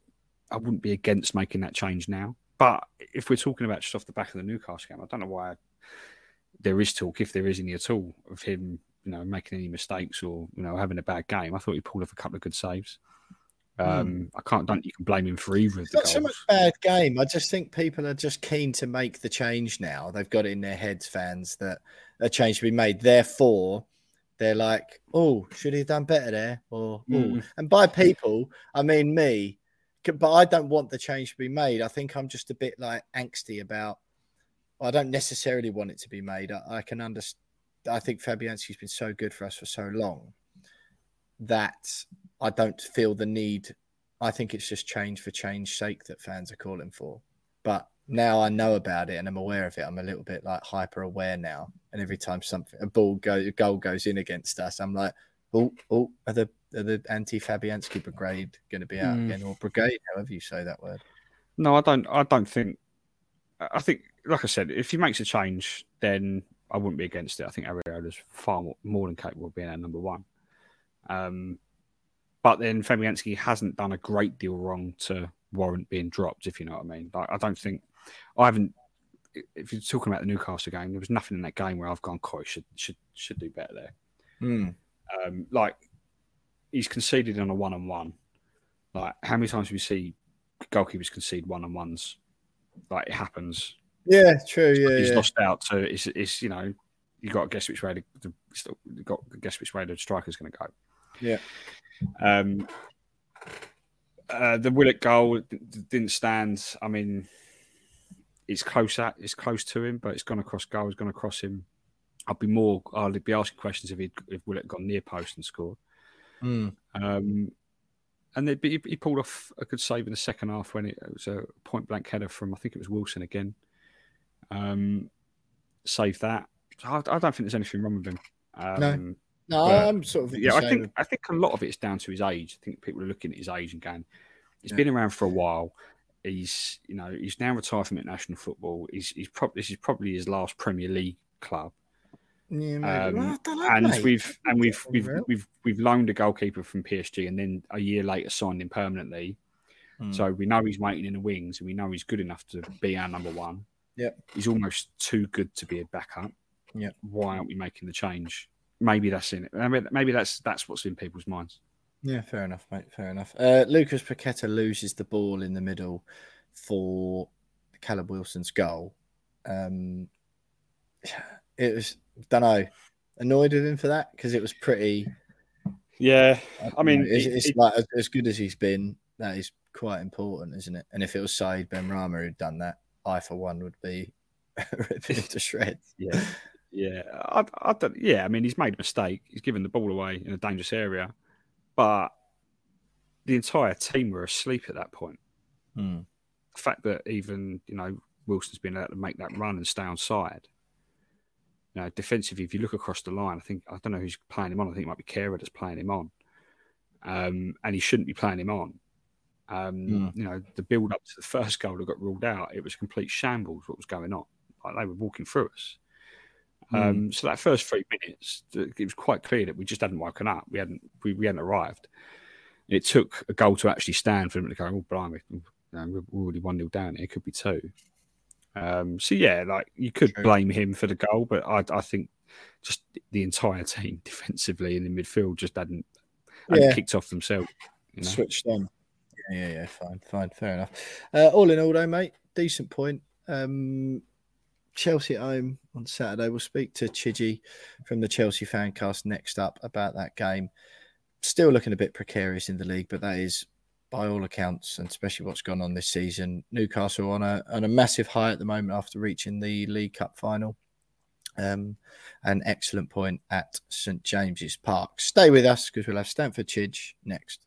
I wouldn't be against making that change now. But if we're talking about just off the back of the Newcastle game, I don't know why there is talk, if there is any at all, of him, you know, making any mistakes or you know having a bad game. I thought he pulled off a couple of good saves. Um, I can't. Don't you can blame him for either of It's the not goals. so much bad game. I just think people are just keen to make the change now. They've got it in their heads, fans, that a change should be made. Therefore, they're like, "Oh, should he have done better there?" Or, "Oh," Mm. and by people, I mean me. But I don't want the change to be made. I think I'm just a bit like angsty about. I don't necessarily want it to be made. I, I can understand. I think Fabianski's been so good for us for so long that I don't feel the need. I think it's just change for change sake that fans are calling for. But now I know about it and I'm aware of it. I'm a little bit like hyper aware now. And every time something a ball go a goal goes in against us, I'm like, oh, oh, are the are the anti Fabianski brigade going to be out Mm. again or brigade, however you say that word? No, I don't. I don't think. I think, like I said, if he makes a change, then I wouldn't be against it. I think Areola's far more, more than capable of being our number one. Um, but then Fabianski hasn't done a great deal wrong to warrant being dropped, if you know what I mean. Like, I don't think I haven't. If you're talking about the Newcastle game, there was nothing in that game where I've gone, "Coy should should should do better there." Hmm. Um, like he's conceded on a one on one. Like how many times do we see goalkeepers concede one on ones? Like it happens. Yeah, true. Yeah, he's yeah. lost out. So it's, it's you know you got to guess which way the, the got to guess which way the striker's going to go. Yeah. Um, uh, the Willock goal d- d- didn't stand. I mean, it's close at it's close to him, but it's gone across goal. It's gone across him. I'd be more. I'd be asking questions if he if Willock gone near post and scored. Hmm. Um, and then, but he, he pulled off a good save in the second half when it, it was a point blank header from I think it was Wilson again. Um, saved that. I, I don't think there's anything wrong with him. Um, No. No, but- I'm sort of yeah. I think I think a lot of it is down to his age. I think people are looking at his age and going, he's Yeah. been around for a while. He's you know he's now retired from international football. He's he's probably this is probably his last Premier League club. Yeah. Um, Well, I don't know, and mate. we've and we've Getting we've, we've we've loaned a goalkeeper from PSG, and then a year later signed him permanently. Hmm. So we know he's waiting in the wings, and we know he's good enough to be our number one. Yep. He's almost too good to be a backup. Yeah, Why aren't we making the change? Maybe that's in it. I mean, maybe that's that's what's in people's minds. Yeah, fair enough, mate. Fair enough. Uh, Lucas Paqueta loses the ball in the middle for Callum Wilson's goal. Um, it was, don't know, annoyed with him for that because it was pretty. Yeah, I mean, it's, it- it's it- like as, as good as he's been. That is quite important, isn't it? And if it was Said Benrahma who'd done that, I for one would be ripping it to shreds. Yeah, yeah, I, I don't, yeah. I mean, he's made a mistake. He's given the ball away in a dangerous area, but the entire team were asleep at that point. Hmm. The fact that even you know Wilson's been able to make that run and stay on side. You know, defensively, if you look across the line, I think I don't know who's playing him on. I think it might be Kehrer that's playing him on, um, and he shouldn't be playing him on. Um, Hmm. You know, the build up to the first goal that got ruled out, it was complete shambles. What was going on? Like they were walking through us. Um, so that first three minutes, it was quite clear that we just hadn't woken up. We hadn't we, we hadn't arrived. It took a goal to actually stand for them to go. Oh, blimey, you know, we're already one 0 down. It could be two. Um, so yeah, like you could blame him for the goal, but I, I think just the entire team defensively and in midfield just hadn't, hadn't Yeah. kicked off themselves. You know? Switched on. Yeah, yeah. Fine, fine, fair enough. Uh, all in all, though, mate, decent point. Um, Chelsea at home on Saturday. We'll speak to Chidgey from the Chelsea Fancast next up about that game. Still looking a bit precarious in the league, but that is, by all accounts, and especially what's gone on this season, Newcastle on a on a massive high at the moment after reaching the League Cup final. Um, an excellent point at St James's Park. Stay with us because we'll have Stamford Chidge next.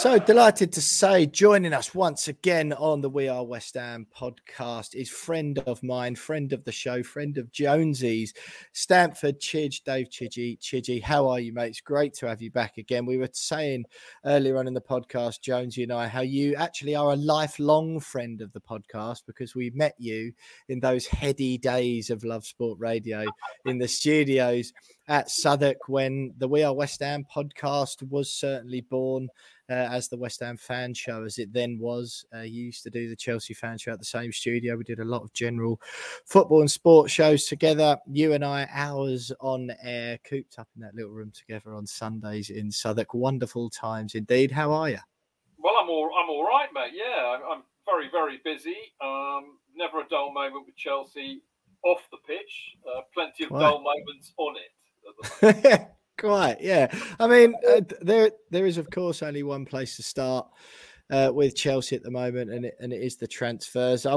So delighted to say, joining us once again on the We Are West Ham podcast is friend of mine, friend of the show, friend of Jonesy's, Stamford Chidge, Dave Chidgey. Chidgey, how are you, mate? It's great to have you back again. We were saying earlier on in the podcast, Jonesy and I, how you actually are a lifelong friend of the podcast because we met you in those heady days of Love Sport Radio in the studios at Southwark when the We Are West Ham podcast was certainly born uh, as the West Ham fan show, as it then was. Uh, you used to do the Chelsea fan show at the same studio. We did a lot of general football and sports shows together. You and I, hours on air, cooped up in that little room together on Sundays in Southwark. Wonderful times indeed. How are you? Well, I'm all I'm all right, mate. Yeah, I'm, I'm very very busy. Um, never a dull moment with Chelsea off the pitch. Uh, plenty of Right. dull moments on it. Quite, yeah. I mean, uh, there there is of course only one place to start uh, with Chelsea at the moment, and it, and it is the transfers. I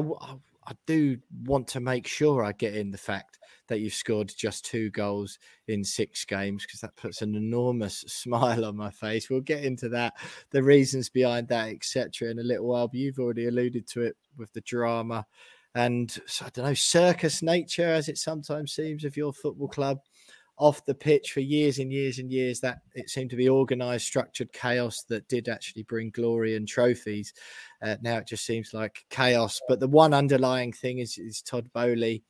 I do want to make sure I get in the fact that you've scored just two goals in six games because that puts an enormous smile on my face. We'll get into that, the reasons behind that, etc., in a little while. But you've already alluded to it with the drama and I don't know circus nature, as it sometimes seems, of your football club off the pitch for years and years and years that it seemed to be organized structured chaos that did actually bring glory and trophies. Uh, now it just seems like chaos. But the one underlying thing is, is Todd Boehly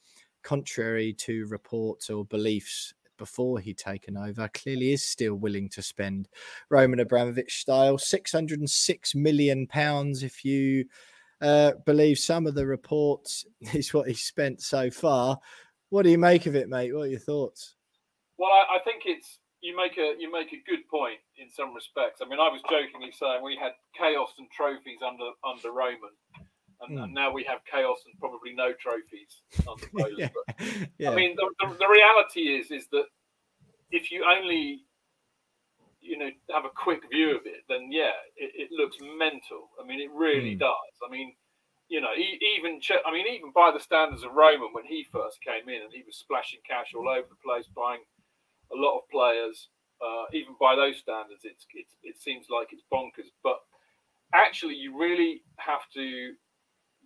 contrary to reports or beliefs before he'd taken over clearly is still willing to spend. Roman abramovich style 606 million pounds if you uh, believe some of the reports is what he's spent so far. What do you make of it mate? What are your thoughts Well, I, I think it's you make a you make a good point in some respects. I mean, I was jokingly saying we had chaos and trophies under under Roman, and, Hmm. and now we have chaos and probably no trophies under yeah. But, yeah. I mean, the, the, the reality is is that if you only you know have a quick view of it, then yeah, it, it looks mental. I mean, it really Hmm. does. I mean, you know, even I mean, even by the standards of Roman when he first came in, and he was splashing cash all over the place, buying a lot of players. Uh, even by those standards, it's, it's it seems like it's bonkers. But actually, you really have to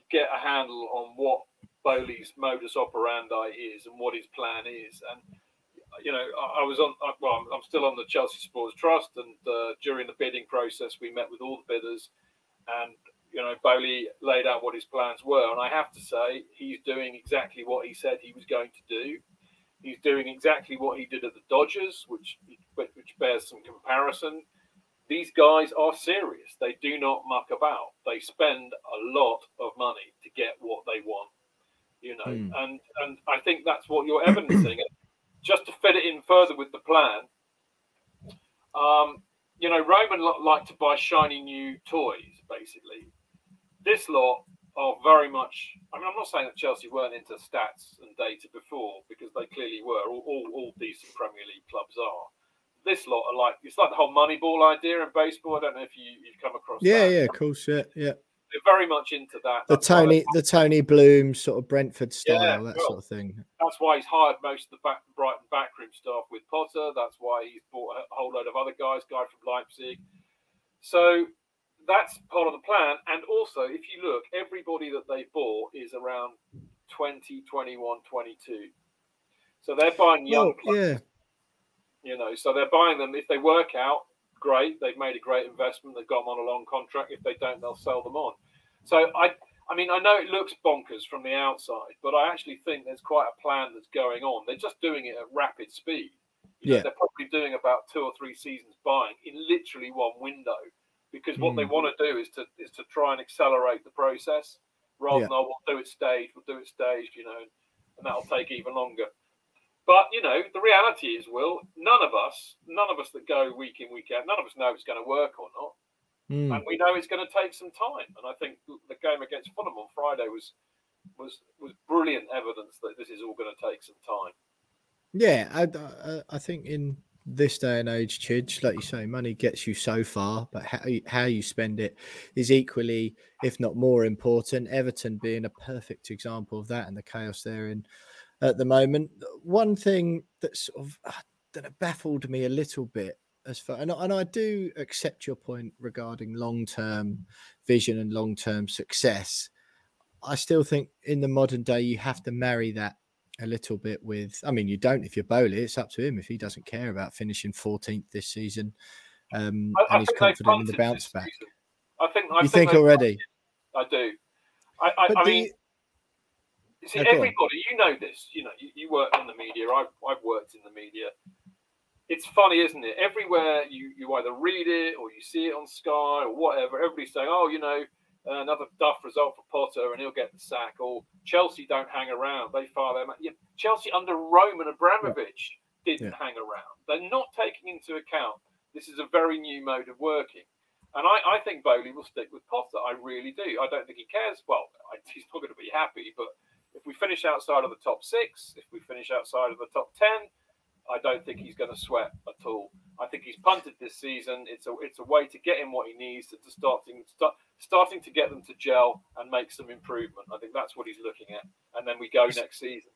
get a handle on what Boehly's modus operandi is and what his plan is. And you know, I, I was on. I, well, I'm, I'm still on the Chelsea Sports Trust, and uh, during the bidding process, we met with all the bidders, and you know, Boehly laid out what his plans were, and I have to say, he's doing exactly what he said he was going to do. He's doing exactly what he did at the Dodgers, which which bears some comparison. These guys are serious. They do not muck about. They spend a lot of money to get what they want. You know, Hmm. and and I think that's what you're evidencing. Just to fit it in further with the plan, um, you know, Roman liked to buy shiny new toys. Basically, this lot are very much. I mean, I'm not saying that Chelsea weren't into stats and data before, because they clearly were. All, all, all decent Premier League clubs are. This lot are like it's like the whole Moneyball idea in baseball. I don't know if you, you've come across. yeah, that. yeah, of course, yeah, yeah. They're very much into that. The That's Tony, the Tony Bloom sort of Brentford style, Yeah, that sure. sort of thing. That's why he's hired most of the back, Brighton backroom staff with Potter. That's why he's bought a whole load of other guys, guy from Leipzig. So that's part of the plan. And also, if you look, everybody that they bought is around 20, 21, 22. So they're buying young players, yeah, you know. So they're buying them. If they work out, great. They've made a great investment. They've got them on a long contract. If they don't, they'll sell them on. So I, I mean, I know it looks bonkers from the outside, but I actually think there's quite a plan that's going on. They're just doing it at rapid speed. You know, Yeah. They're probably doing about two or three seasons buying in literally one window because what they Mm. want to do is to is to try and accelerate the process rather Yeah. than oh, we'll do it staged, we'll do it staged, you know, and that'll take even longer. But you know, the reality is, Will, none of us, none of us that go week in week out, none of us know if it's going to work or not, Mm. and we know it's going to take some time. And I think the game against Fulham on Friday was was was brilliant evidence that this is all going to take some time. yeah. I, I, I think in this day and age, Chidge, like you say, money gets you so far, but how you, how you spend it is equally, if not more important. Everton being a perfect example of that, and the chaos they're in at the moment. One thing that sort of uh, that baffled me a little bit as far and, and I do accept your point regarding long-term vision and long-term success. I still think in the modern day you have to marry that a little bit with I mean you don't if you're Boehly, it's up to him if he doesn't care about finishing 14th this season. Um, I, I and he's confident in the bounce back. season. I think. I You think they've already? punted. I do. I, I, But I do mean, you- see, everybody, you know this. You know, you, you work in the media. I've, I've worked in the media. It's funny, isn't it? Everywhere you, you either read it or you see it on Sky or whatever, everybody's saying, "Oh, you know, another duff result for Potter and he'll get the sack." Or Chelsea don't hang around; they fire their man. Yeah, Chelsea under Roman Abramovich didn't Yeah. hang around. They're not taking into account this is a very new mode of working. And I, I think Boehly will stick with Potter. I really do. I don't think he cares. Well, I, he's not going to be happy, but if we finish outside of the top six, if we finish outside of the top 10, I don't think he's going to sweat at all. I think he's punted this season. It's a it's a way to get him what he needs to, to starting start, starting to get them to gel and make some improvement. I think that's what he's looking at, and then we go next season.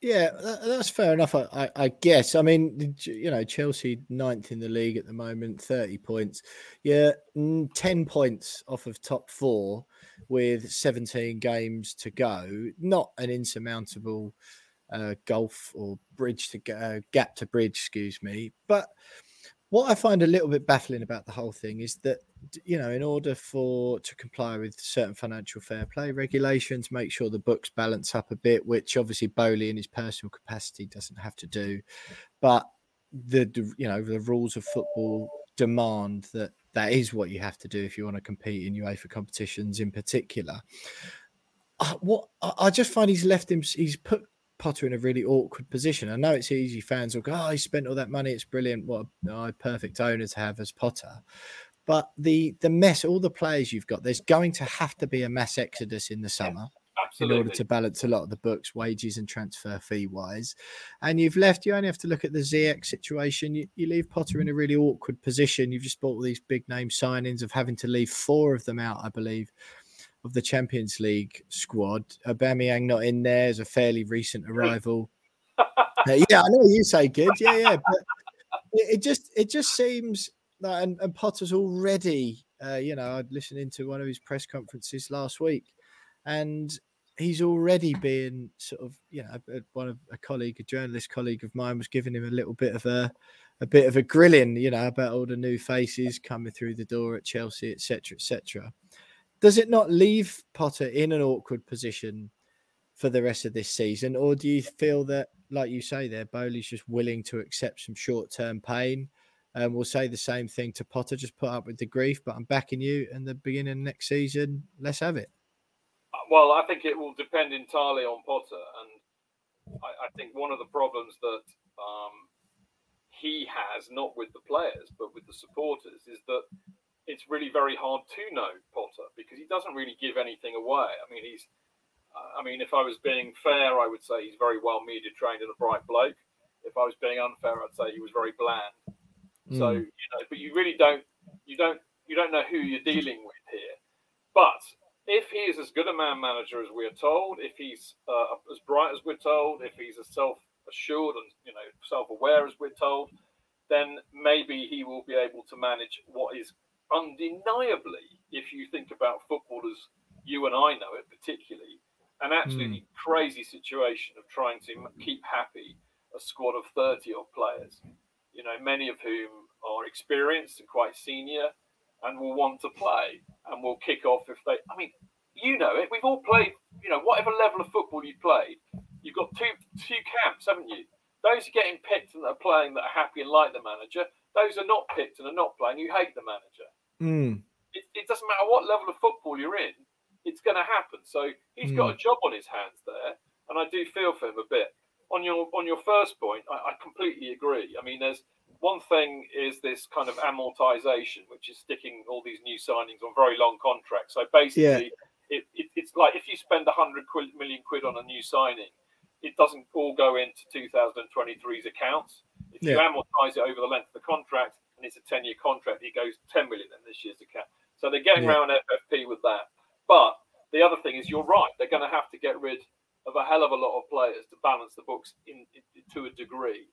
Yeah, tha- that's fair enough. I, I, I guess. I mean, you know, Chelsea ninth in the league at the moment, thirty points. Yeah, ten points off of top four with seventeen games to go. Not an insurmountable uh, gulf or bridge to uh, gap to bridge, excuse me. But what I find a little bit baffling about the whole thing is that you know, in order for to comply with certain financial fair play regulations, make sure the books balance up a bit, which obviously Boehly in his personal capacity doesn't have to do, but the you know the rules of football demand that that is what you have to do if you want to compete in UEFA competitions in particular. Uh, what I just find he's left him, he's put Potter in a really awkward position. I know it's easy. Fans will go, "Oh, he spent all that money. It's brilliant. What a oh, perfect owner to have as Potter." But the the mess, all the players you've got, there's going to have to be a mass exodus in the summer. Absolutely. In order to balance a lot of the books, wages and transfer fee wise, and you've left. You only have to look at the Ziyech situation. You, you leave Potter in a really awkward position. You've just bought all these big name signings of having to leave four of them out, I believe, of the Champions League squad. Aubameyang not in there is a fairly recent arrival. Uh, yeah, I know you say good. Yeah, yeah, but it, it just it just seems like and, and Potter's already. Uh, you know, I'd listened into one of his press conferences last week, and he's already been sort of you know one of a colleague, a journalist colleague of mine, was giving him a little bit of a a bit of a grilling, you know, about all the new faces coming through the door at Chelsea, etc., etc does it not leave Potter in an awkward position for the rest of this season, or do you feel that, like you say, there, Boehly's just willing to accept some short-term pain? And we'll say the same thing to Potter. Just put up with the grief, but I'm backing you. And the beginning of next season, let's have it. Well, I think it will depend entirely on Potter, and I, I think one of the problems that um, he has, not with the players but with the supporters, is that it's really very hard to know Potter because he doesn't really give anything away. I mean, he's, I mean, if I was being fair, I would say he's very well media trained and a bright bloke. If I was being unfair, I'd say he was very bland. Mm. So hmm. you know, but you really don't, you don't, you don't know who you're dealing with here. But if he is as good a man manager as we're told, if he's uh, as bright as we're told, if he's as self assured and you know self aware as we're told, then maybe he will be able to manage what is undeniably, if you think about football as you and I know it particularly, an absolutely mm. crazy situation of trying to keep happy a squad of 30 odd players, you know, many of whom are experienced and quite senior and will want to play and will kick off if they, I mean, you know it. We've all played, you know, whatever level of football you played, you've got two two camps, haven't you? Those are getting picked and are playing that are happy and like the manager. Those are not picked and are not playing. You hate the manager. Mm. It, it, doesn't matter what level of football you're in, it's going to happen. So he's mm. got a hmm. job on his hands there, and I do feel for him a bit. On your on your first point, I, I completely agree. I mean, there's one thing is this kind of amortization, which is sticking all these new signings on very long contracts. So basically, yeah. it, it, it's like if you spend 100 quid, million quid on a new signing, it doesn't all go into 2023's accounts. If yeah. you amortize it over the length of the contract, and it's a 10 year contract, he goes 10 million in this year's account. So they're getting yeah. around FFP with that. But the other thing is, you're right, they're going to have to get rid of a hell of a lot of players to balance the books in, in to a degree.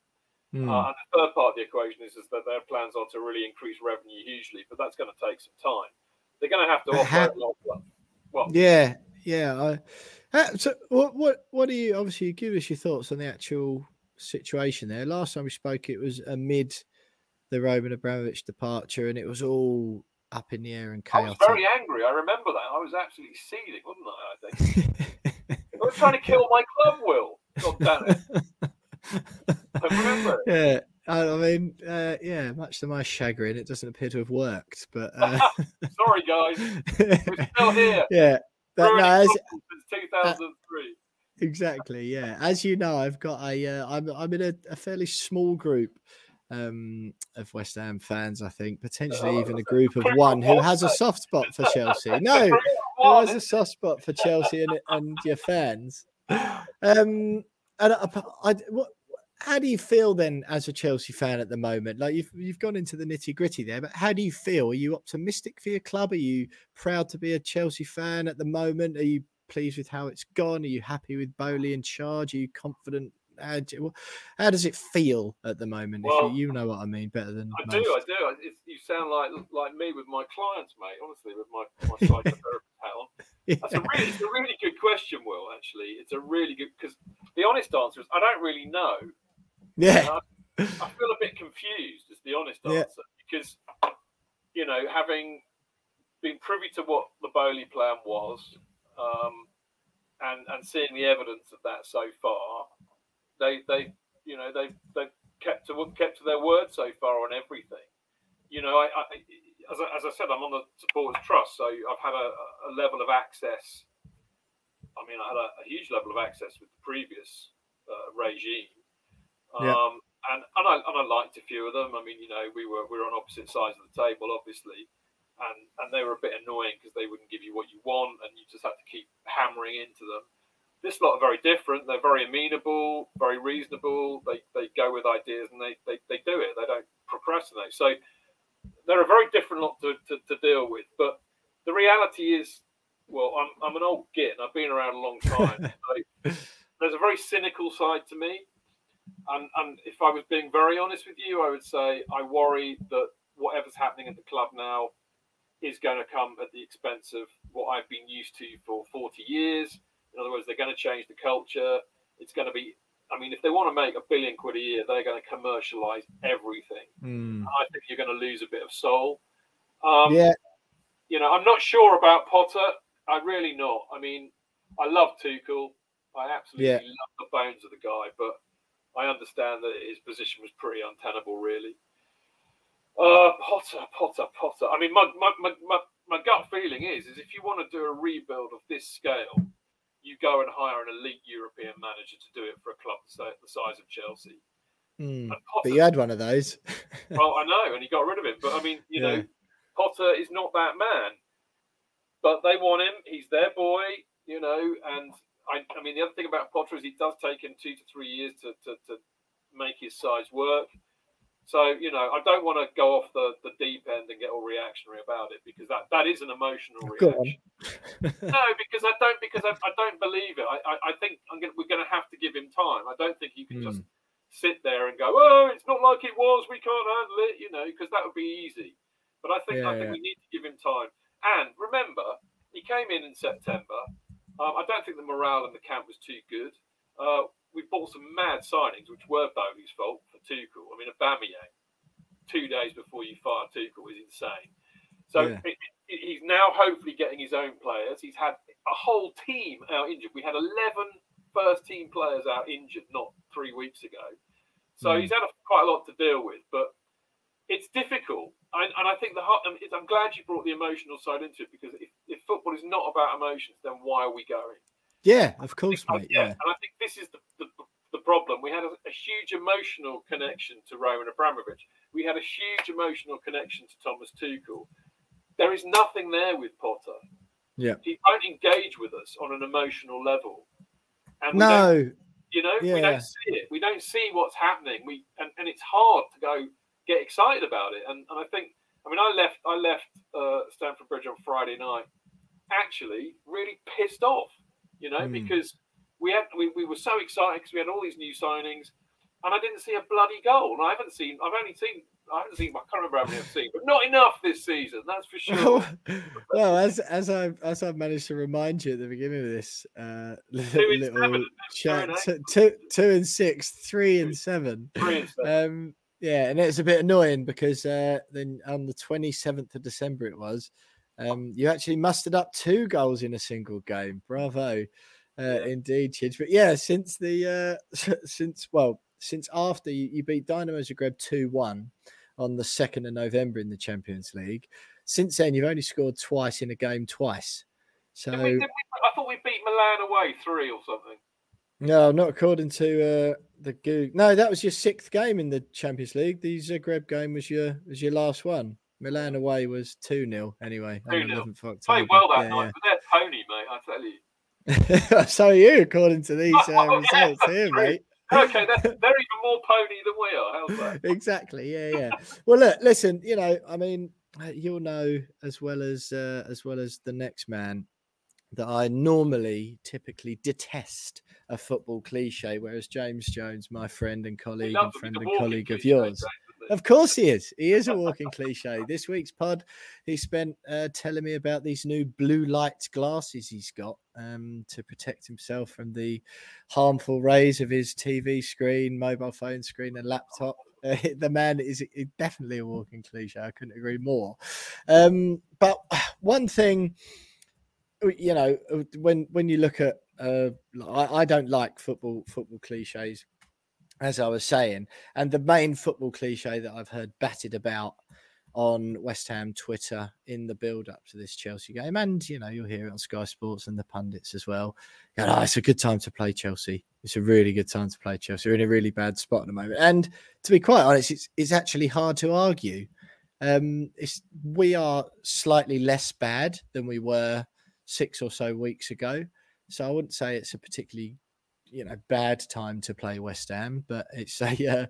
Mm. Uh, and the third part of the equation is, is that their plans are to really increase revenue hugely, but that's going to take some time. They're going to have to offer a lot. Well, yeah, yeah. I, so, what, what, what do you obviously give us your thoughts on the actual situation there? Last time we spoke, it was amid the Roman Abramovich departure, and it was all up in the air and chaotic. I was very angry. I remember that. I was absolutely seething, wasn't I? I think I was trying to kill my club, Will. God damn it! I remember. Yeah. I mean, uh, yeah, much to my chagrin, it doesn't appear to have worked. But uh... sorry, guys, we're still here. Yeah, that, no, as, since 2003. Uh, exactly. Yeah, as you know, I've got a. Uh, I'm I'm in a, a fairly small group um, of West Ham fans, I think, potentially oh, even a group of one who has a soft spot for Chelsea. No, who has a soft spot for Chelsea and, and your fans. Um, and I, I, what, how do you feel then as a Chelsea fan at the moment? Like you've you've gone into the nitty gritty there, but how do you feel? Are you optimistic for your club? Are you proud to be a Chelsea fan at the moment? Are you pleased with how it's gone? Are you happy with Boehly in charge? Are you confident how, do, how does it feel at the moment? Well, you, you, know what I mean better than I most. do. I do. It's, you sound like like me with my clients, mate. Honestly, with my my psychotherapist hat on. Yeah. That's a really, it's a really good question, Will. Actually, it's a really good because the honest answer is I don't really know. Yeah. Know, I, feel a bit confused. Is the honest answer yeah. because you know having been privy to what the Boehly plan was. Um, and, and seeing the evidence of that so far, they they you know they they've kept to kept to their word so far on everything. You know, I, I as, I, as I said, I'm on the supporters trust, so I've had a, a level of access. I mean, I had a, a, huge level of access with the previous uh, regime. Yeah. Um, and and I and I liked a few of them. I mean, you know, we were we were on opposite sides of the table, obviously, and and they were a bit annoying because they wouldn't give you what you want, and you just had to keep hammering into them. This lot are very different. They're very amenable, very reasonable. They they go with ideas and they they, they do it. They don't procrastinate. So they're a very different lot to, to, to deal with. But the reality is, well, I'm I'm an old git and I've been around a long time. so there's a very cynical side to me. And, and if I was being very honest with you, I would say I worry that whatever's happening at the club now is going to come at the expense of what I've been used to for 40 years. In other words, they're going to change the culture. It's going to be, I mean, if they want to make a billion quid a year, they're going to commercialize everything. Mm. I think you're going to lose a bit of soul. Um, yeah. You know, I'm not sure about Potter. I really not. I mean, I love Tuchel. I absolutely Yeah. love the bones of the guy, but I understand that his position was pretty untenable, really. Uh, Potter, Potter, Potter. I mean, my, my, my, my, my gut feeling is, is if you want to do a rebuild of this scale, you go and hire an elite European manager to do it for a club the size of Chelsea. Mm. And But you had one of those. well, I know, and he got rid of him. But I mean, you know, Potter is not that man. But they want him. He's their boy, you know. And I, I mean, the other thing about Potter is he does take him two to three years to, to, to make his size work. So, you know, I don't want to go off the, the deep end and get all reactionary about it because that, that is an emotional reaction. no, because I don't because I, I don't believe it. I, I, I think I'm gonna, we're going to have to give him time. I don't think you can just sit there and go, "Oh, it's not like it was. We can't handle it," you know, because that would be easy. But I think I think yeah. we need to give him time. And remember, he came in in September. Um, I don't think the morale in the camp was too good. Uh, we bought some mad signings, which were Boehly's fault Tuchel. I mean, a Aubameyang, two days before you fired Tuchel was insane. So Yeah. it, it- he's now hopefully getting his own players. He's had a whole team out injured. We had 11 first team players out injured not three weeks ago. So Mm. he's had a, quite a lot to deal with, but it's difficult. And, and I think the heart- um, I'm glad you brought the emotional side into it because if, if football is not about emotions, then why are we going? Yeah, of course, mate. yeah, Yeah. and I think this is the problem. We had a, a huge emotional connection to Roman Abramovich. We had a huge emotional connection to Thomas Tuchel. There is nothing there with Potter. Yeah. He won't engage with us on an emotional level. And No. you know, we don't see it. We don't see what's happening. We and, and it's hard to go get excited about it. And, and I think, I mean, I left I left uh, Stamford Bridge on Friday night, actually really pissed off. You know, Mm. because we had we, we were so excited because we had all these new signings, and I didn't see a bloody goal. And I haven't seen. I've only seen. I haven't seen. I can't remember how many I've seen, but not enough this season. That's for sure. well, as as I as I've managed to remind you at the beginning of this uh, Two little seven, chat, two two and six, three and seven. Three and seven. Um, yeah, and it's a bit annoying because uh, then on the twenty seventh of December it was, um, you actually mustered up two goals in a single game. Bravo, uh, indeed, Chidge. But yeah, since the uh, since well since after you, you beat Dinamo Zagreb two one on the second of November in the Champions League, since then you've only scored twice in a game twice. So Did we, did we, I thought we beat Milan away three or something. no, not according to uh, the. No, that was your sixth game in the Champions League. The Zagreb game was your was your last one. Milan away was two 0 anyway. Two the 0 Played well that Yeah, night, but they're pony, mate. I tell you. so are you, according to these uh, Oh, yeah, results here, true. mate. Okay, they're, they're even more pony than we are. How's that? exactly. Yeah, yeah. Well, look, listen. You know, I mean, uh, you'll know as well as uh, as well as the next man that I normally typically detest a football cliche, whereas James Jones, my friend and colleague and friend and colleague of yours. He? Of course he is. He is a walking cliche. This week's pod, he spent uh, telling me about these new blue light glasses he's got um, to protect himself from the harmful rays of his TV screen, mobile phone screen, and laptop. Uh, the man is definitely a walking cliche. I couldn't agree more. Um, but one thing, uh, you know, uh, when when you look at, uh, I, I don't like football football cliches as I was saying, and the main football cliche that I've heard batted about on West Ham Twitter in the build up to this Chelsea game. And, you know, you'll hear it on Sky Sports and the pundits as well. Know, it's a good time to play Chelsea. It's a really good time to play Chelsea. We're in a really bad spot at the moment. And to be quite honest, it's, it's actually hard to argue. Um, it's, we are slightly less bad than we were six or so weeks ago. So I wouldn't say it's a particularly, you know, bad time to play West Ham, but it's a, uh,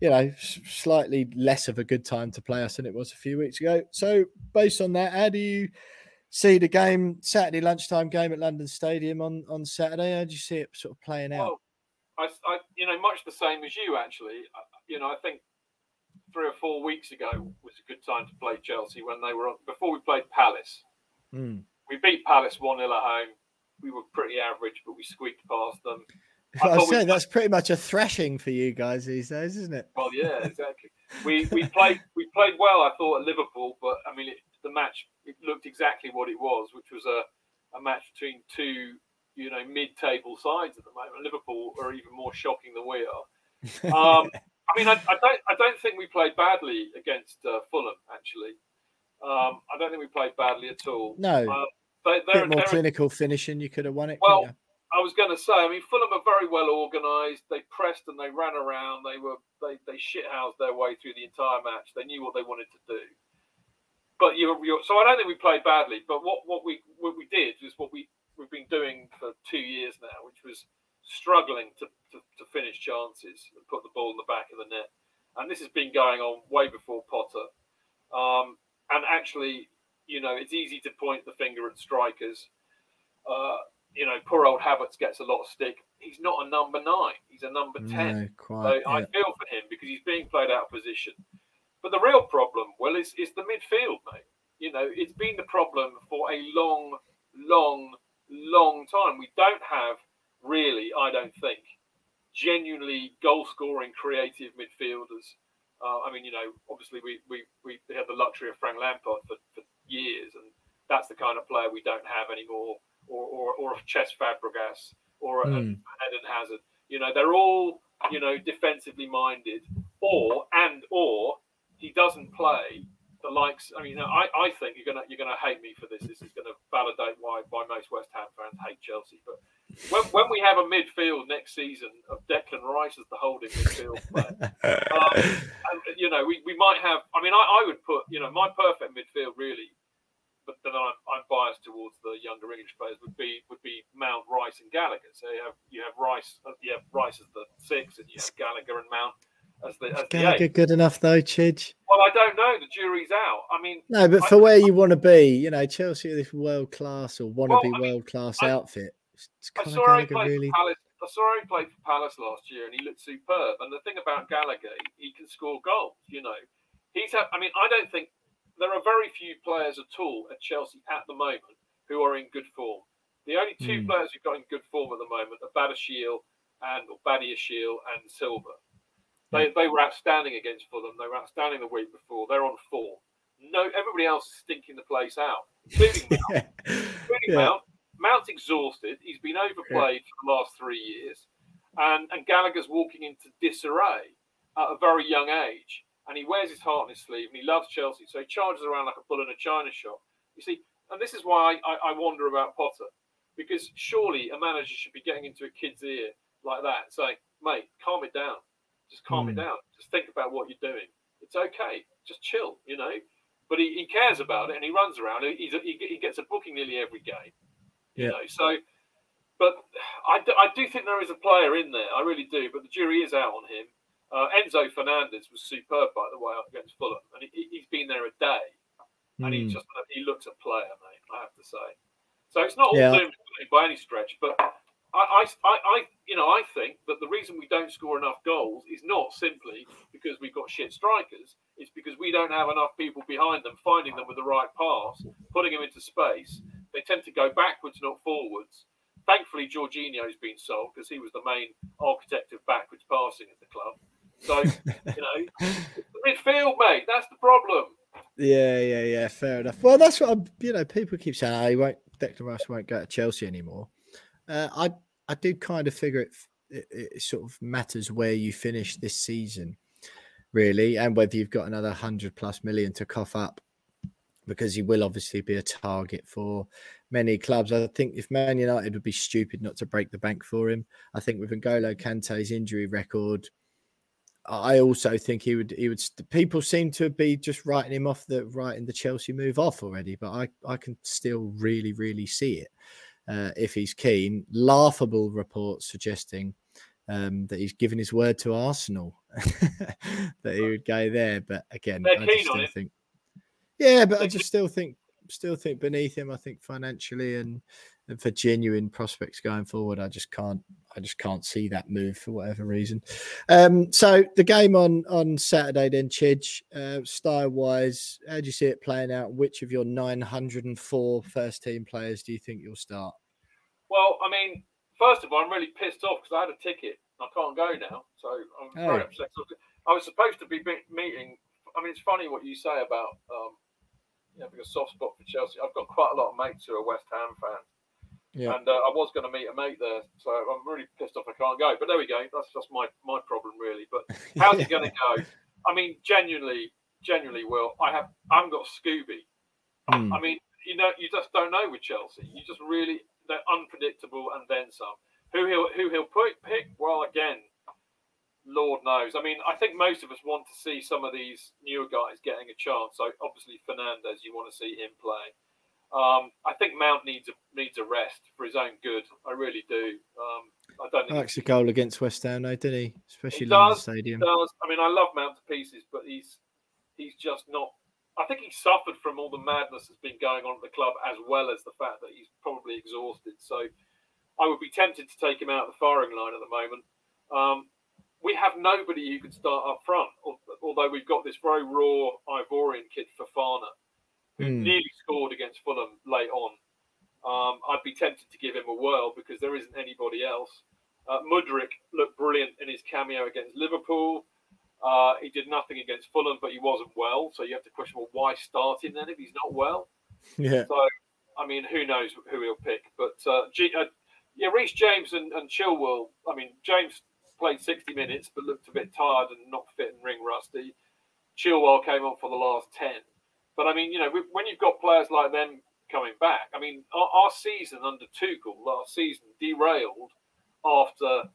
you know, slightly less of a good time to play us than it was a few weeks ago. So, based on that, how do you see the game, Saturday lunchtime game at London Stadium on, on Saturday? How do you see it sort of playing out? Well, I, I, you know, much the same as you, actually. You know, I think three or four weeks ago was a good time to play Chelsea when they were on, before we played Palace. Mm. We beat Palace 1 0 at home. We were pretty average, but we squeaked past them. I was saying that's pretty much a thrashing for you guys these days, isn't it? Well, yeah, exactly. we we played we played well, I thought, at Liverpool, but I mean, it, the match it looked exactly what it was, which was a, a match between two you know mid-table sides at the moment. Liverpool are even more shocking than we are. Um, I mean, I, I, don't I don't think we played badly against uh, Fulham. Actually, um, I don't think we played badly at all. No, uh, they, a bit more clinical finishing. You could have won it. Well, I was going to say, I mean, Fulham are very well organised. They pressed and they ran around. They were they they shithoused their way through the entire match. They knew what they wanted to do. But you, you're, so I don't think we played badly. But what, what we what we did is what we we've been doing for two years now, which was struggling to, to, to finish chances and put the ball in the back of the net. And this has been going on way before Potter. Um, and actually, you know, it's easy to point the finger at strikers. Uh, you know, poor old Havertz gets a lot of stick. He's not a number nine; he's a number ten. No, quite, so I feel for him because he's being played out of position. But the real problem, well, is is the midfield, mate. You know, it's been the problem for a long, long, long time. We don't have really, I don't think, genuinely goal-scoring, creative midfielders. Uh, I mean, you know, obviously we we we had the luxury of Frank Lampard for, for years, and that's the kind of player we don't have anymore or or, or a Cesc Fabregas or a, mm. Eden Hazard. You know, they're all you know defensively minded, or and or he doesn't play the likes. I mean, I, I think you're gonna you're gonna hate me for this. This is gonna validate why why most West Ham fans hate Chelsea. But when, when we have a midfield next season of Declan Rice as the holding midfield player, um, and, you know, we, we might have. I mean, I, I would put you know my perfect midfield really but then I'm, I'm biased towards the younger English players. Would be would be Mount, Rice, and Gallagher. So you have you have Rice, uh, you have Rice as the six, and you have Gallagher and Mount as the as Gallagher the good enough though, Chidge? Well, I don't know. The jury's out. I mean, no, but I, for where you want to be, you know, Chelsea are this world class or want to well, be I mean, world class I, outfit. It's I saw him Gallagher play really. for Palace. I saw him play for Palace last year, and he looked superb. And the thing about Gallagher, he can score goals. You know, he's. Had, I mean, I don't think there are very few players at all at Chelsea at the moment who are in good form. The only two Hmm. players who've got in good form at the moment are Badashiel and or Badiashile and Silva. They, they were outstanding against Fulham. They were outstanding the week before. They're on form. No, everybody else is stinking the place out, including Mount. including Yeah. Mount. Mount's exhausted. He's been overplayed for the last three years, and and Gallagher's walking into disarray at a very young age. And he wears his heart on his sleeve, and he loves Chelsea, so he charges around like a bull in a china shop. You see, and this is why I, I, wonder about Potter, because surely a manager should be getting into a kid's ear like that, and saying, "Mate, calm it down. Just calm it Hmm. down. Just think about what you're doing. It's okay. Just chill, you know." But he, he cares about it, and he runs around. He's a, he, he gets a booking nearly every game you Yeah. know. So, but I do, I do think there is a player in there. I really do. But the jury is out on him. Uh, Enzo Fernandez was superb, by the way, against Fulham, and he, he's been there a day, and he Hmm. just he looks a player, mate. I have to say. So it's not all Yeah. by any stretch, but I, I, I, I, you know, I think that the reason we don't score enough goals is not simply because we've got shit strikers. It's because we don't have enough people behind them, finding them with the right pass, putting them into space. They tend to go backwards, not forwards. Thankfully, Jorginho's been sold because he was the main architect of backwards passing at the club. So, you know, midfield, mate, that's the problem. Yeah, yeah, yeah. Fair enough. Well, that's what I'm. You know, people keep saying, "Oh, he won't. Declan Rice won't go to Chelsea anymore." Uh, I I do kind of figure it, it. It sort of matters where you finish this season. really, and whether you've got another hundred plus million to cough up, because he will obviously be a target for many clubs. I think if Man United would be stupid not to break the bank for him. I think with N'Golo Kante's injury record, I also think he would he would people seem to be just writing him off the writing the Chelsea move off already, but I I can still really really see it uh, if he's keen. Laughable reports suggesting um, that he's given his word to Arsenal that he would go there, but again, They're I just still think yeah, but I just still think still think beneath him. I think financially and for genuine prospects going forward, I just can't I just can't see that move for whatever reason. Um, so the game on on Saturday, then Chidge, uh, style wise, how do you see it playing out? Which of your 904 first team players do you think you'll start? Well, I mean, first of all, I'm really pissed off because I had a ticket. I can't go now, so I'm Oh. very upset. I was supposed to be meeting. I mean, it's funny what you say about um, you know, having a soft spot for Chelsea. I've got quite a lot of mates who are West Ham fans, Yeah. and uh, I was going to meet a mate there, so I'm really pissed off I can't go. But there we go. That's just my my problem, really. But how's it going to go? I mean, genuinely, genuinely, Will, I have I haven't got Scooby. Hmm. I mean, you know, you just don't know with Chelsea. You just really they're unpredictable, and then some. Who he'll who he'll pick? pick? Well, again, Lord knows. I mean, I think most of us want to see some of these newer guys getting a chance. So obviously Fernandez, you want to see him play. Um, I think Mount needs a needs a rest for his own good. I really do. Um, I don't Likes a goal against West Ham, though, didn't he? Especially he London does, Stadium. Does. I mean, I love Mount to pieces, but he's he's just not. I think he suffered from all the madness that's been going on at the club, as well as the fact that he's probably exhausted. So, I would be tempted to take him out of the firing line at the moment. Um, we have nobody who can start up front, although we've got this very raw Ivorian kid Fofana, who Hmm. nearly scored against Fulham late on. Um, I'd be tempted to give him a whirl because there isn't anybody else. Uh, Mudryk looked brilliant in his cameo against Liverpool. Uh, he did nothing against Fulham, but he wasn't well. So you have to question, well, why start him then if he's not well? Yeah. So, I mean, who knows who he'll pick? But uh, G- uh, yeah, Reece James and, and Chilwell. I mean, James played 60 minutes, but looked a bit tired and not fit and ring rusty. Chilwell came on for the last 10. But I mean, you know, when you've got players like them coming back, I mean, our, our season under Tuchel last season derailed after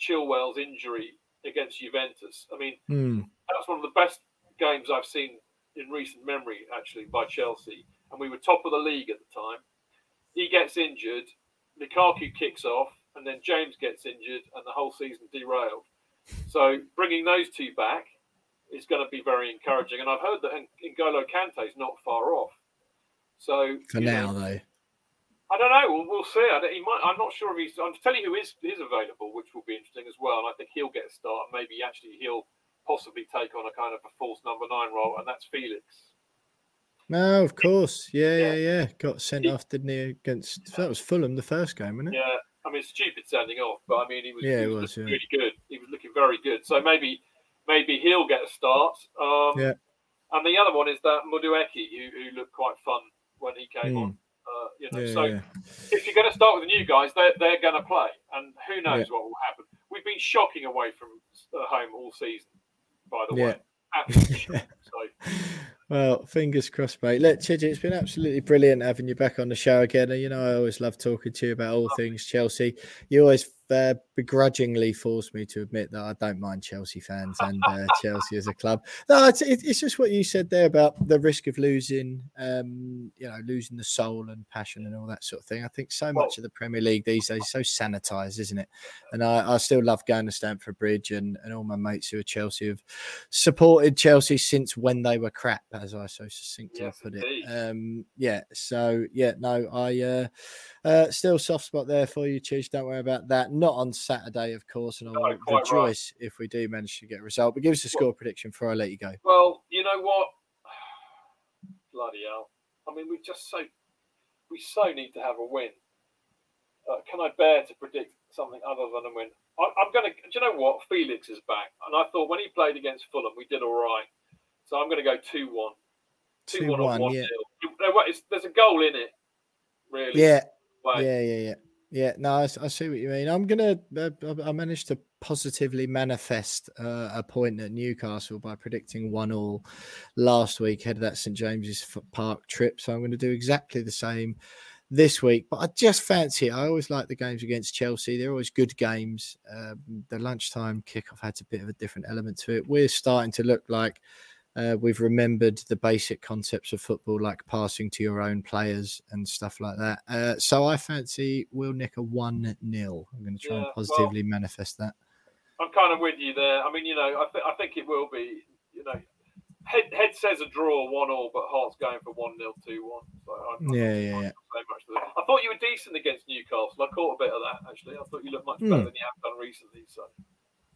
Chilwell's injury against Juventus. I mean, hmm. that's one of the best games I've seen in recent memory, actually, by Chelsea. And we were top of the league at the time. He gets injured, Lukaku kicks off, and then James gets injured, and the whole season derailed. So bringing those two back is going to be very encouraging. And I've heard that N'Golo Kante is not far off. So For now, know, though. I don't know. We'll, we'll see. I don't, he might. I'm not sure if he's. I'm telling you who is is available, which will be interesting as well. And I think he'll get a start. Maybe actually he'll possibly take on a kind of a false number nine role, and that's Felix. No, of course. Yeah, yeah, yeah. Got sent off, didn't he? Against that was Fulham the first game, wasn't it? Yeah, I mean, stupid sending off, but I mean, he was, Yeah, he was, was, yeah. really good. He was looking very good. So maybe, maybe he'll get a start. Um, Yeah. And the other one is that Madueke, who, who looked quite fun when he came Hmm. on. Uh, you know, Yeah, so yeah. if you're going to start with the new guys, they're, they're going to play, and who knows Yeah. what will happen. We've been shocking away from uh, home all season, by the way. Absolutely. So Well, fingers crossed, mate. Look, Chidge, it's been absolutely brilliant having you back on the show again. And, You know, I always love talking to you about all things Chelsea. You always uh, begrudgingly forced me to admit that I don't mind Chelsea fans and uh, Chelsea as a club. No, it's, it's just what you said there about the risk of losing, um, you know, losing the soul and passion and all that sort of thing. I think so much of the Premier League these days is so sanitized, isn't it? And I, I still love going to Stamford Bridge, and, and all my mates who are Chelsea have supported Chelsea since when they were crap, as I so succinctly Yes, put it. Um, yeah, so yeah, no, I uh, uh, still soft spot there for you, Chidge. Don't worry about that. Not on Saturday, of course, and I No, will right. rejoice if we do manage to get a result. But give us a score prediction before I let you go. Well, you know what? Bloody hell! I mean, we just so we so need to have a win. Uh, can I bear to predict something other than a win? I, I'm going to. Do you know what? Felix is back, and I thought when he played against Fulham, we did all right. So I'm going to go two-one. Two-one or 2-1, yeah. nil. There wa- it's- There's a goal in it, really. Yeah, Yeah, yeah, yeah. Yeah, no, I, I, see what you mean. I'm gonna. Uh, I managed to positively manifest uh, a point at Newcastle by predicting one all last week ahead of that St James's Park trip. So I'm going to do exactly the same this week. But I just fancy. I always like the games against Chelsea. They're always good games. Um, the lunchtime kickoff had a bit of a different element to it. We're starting to look like uh, we've remembered the basic concepts of football, like passing to your own players and stuff like that. Uh, so I fancy we'll nick a 1 0. I'm going to try yeah, and positively well, manifest that. I'm kind of with you there. I mean, you know, I, th- I think it will be, you know, head, head says a draw 1 all, but heart's going for 1 0, 2 1. So yeah, yeah, yeah. I thought you were decent against Newcastle. I caught a bit of that, actually. I thought you looked much better mm. than you have done recently. So.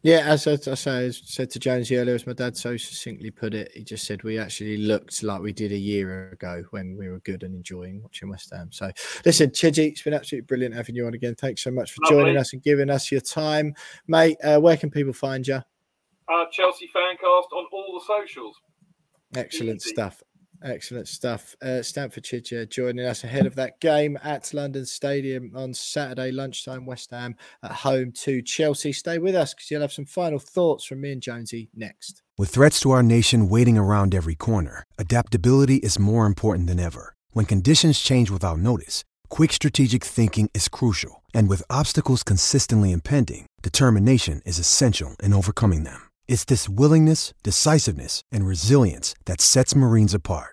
Yeah, as I, as I said to Jonesy earlier, as my dad so succinctly put it, he just said we actually looked like we did a year ago when we were good and enjoying watching West Ham. So, listen, Chidgey, it's been absolutely brilliant having you on again. Thanks so much for Lovely. joining us and giving us your time, mate. Uh, where can people find you? Uh, Chelsea Fancast on all the socials. Excellent Easy. stuff. Excellent stuff. Uh, Stamford Chidge joining us ahead of that game at London Stadium on Saturday lunchtime. West Ham at home to Chelsea. Stay with us because you'll have some final thoughts from me and Jonesy next. With threats to our nation waiting around every corner, adaptability is more important than ever. When conditions change without notice, quick strategic thinking is crucial. And with obstacles consistently impending, determination is essential in overcoming them. It's this willingness, decisiveness, and resilience that sets Marines apart.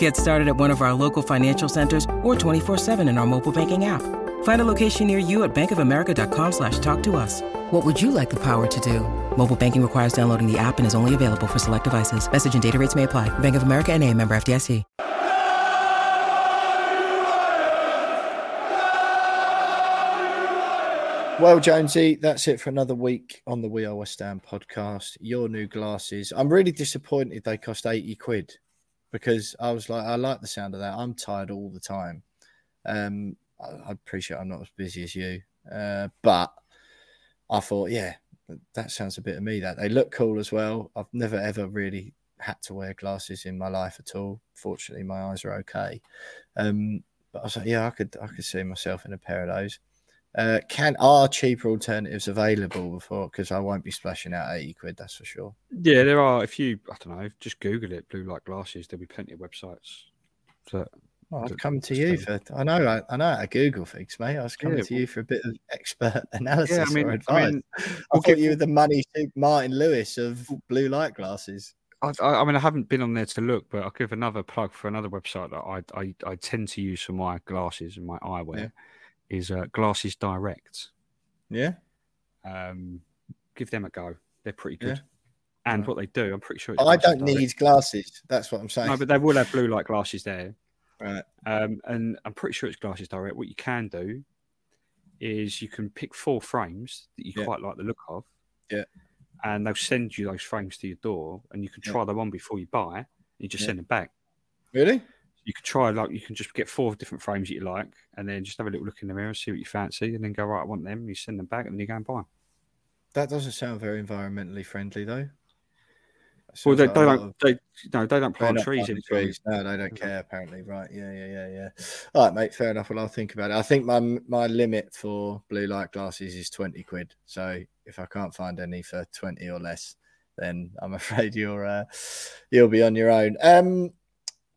Get started at one of our local financial centers or 24-7 in our mobile banking app. Find a location near you at bankofamerica.com slash talk to us. What would you like the power to do? Mobile banking requires downloading the app and is only available for select devices. Message and data rates may apply. Bank of America and a member FDIC. Well, Jonesy, that's it for another week on the We Are West Ham podcast. Your new glasses. I'm really disappointed they cost 80 quid because I was like, I like the sound of that. I'm tired all the time. Um, I, I appreciate I'm not as busy as you, uh, but I thought, yeah, that sounds a bit of me. That they look cool as well. I've never ever really had to wear glasses in my life at all. Fortunately, my eyes are okay. Um, but I was like, yeah, I could, I could see myself in a pair of those. Uh, can are cheaper alternatives available before? Because I won't be splashing out eighty quid, that's for sure. Yeah, there are. If you, I don't know, just Google it, blue light glasses. There'll be plenty of websites. So well, I'd come to you for. I know, I, I know how to Google things, mate. I was coming yeah, to you for a bit of expert analysis yeah, I mean, or advice. I, mean, I thought you the money to Martin Lewis of blue light glasses. I, I, mean, I haven't been on there to look, but I'll give another plug for another website that I I, I tend to use for my glasses and my eyewear. Yeah is uh, Glasses Direct. Yeah. Um, give them a go. They're pretty good. Yeah. And what they do, I'm pretty sure. I don't direct. need glasses. That's what I'm saying. No, but they will have blue light glasses there. Right. Um, and I'm pretty sure it's Glasses Direct. What you can do is you can pick four frames that you yeah. quite like the look of. Yeah. And they'll send you those frames to your door, and you can try yeah. them on before you buy. you just send them back. Really? You can try like you can just get four different frames that you like, and then just have a little look in the mirror, see what you fancy, and then go right. I want them. You send them back, and then you go and buy them. That doesn't sound very environmentally friendly, though. Well, they, like they don't. Of... They no, they don't plant trees in trees. No, they don't care. Apparently, right? Yeah, yeah, yeah, yeah. All right, mate. Fair enough. Well, I'll think about it. I think my my limit for blue light glasses is twenty quid. So if I can't find any for twenty or less, then I'm afraid you're uh, you'll be on your own. Um,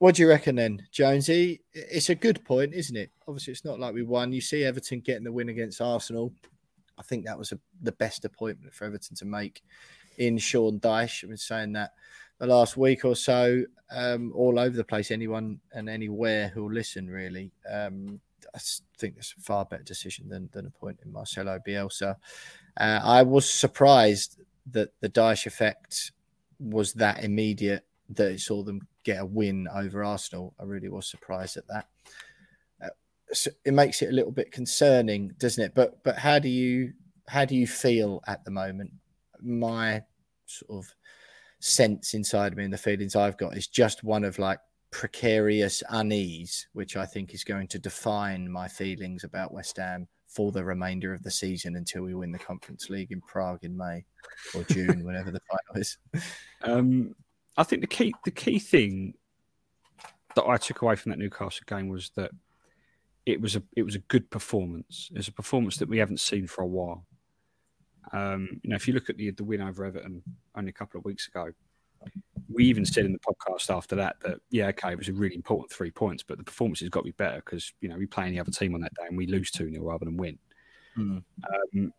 what do you reckon then, Jonesy? It's a good point, isn't it? Obviously, it's not like we won. You see Everton getting the win against Arsenal. I think that was a, the best appointment for Everton to make in Sean Dyche. I've been saying that the last week or so, um, all over the place. Anyone and anywhere who'll listen, really. Um, I think it's a far better decision than, than appointing Marcelo Bielsa. Uh, I was surprised that the Dyche effect was that immediate that it saw them get a win over Arsenal. I really was surprised at that. Uh, so it makes it a little bit concerning, doesn't it? But but how do you how do you feel at the moment? My sort of sense inside me and the feelings I've got is just one of like precarious unease, which I think is going to define my feelings about West Ham for the remainder of the season until we win the Conference League in Prague in May or June, whenever the final is. Um, I think the key the key thing that I took away from that Newcastle game was that it was a it was a good performance. It's a performance that we haven't seen for a while. Um, you know, if you look at the the win over Everton only a couple of weeks ago, we even said in the podcast after that that yeah, okay, it was a really important three points, but the performance has got to be better because you know we play any other team on that day and we lose two 0 rather than win. Mm. Um,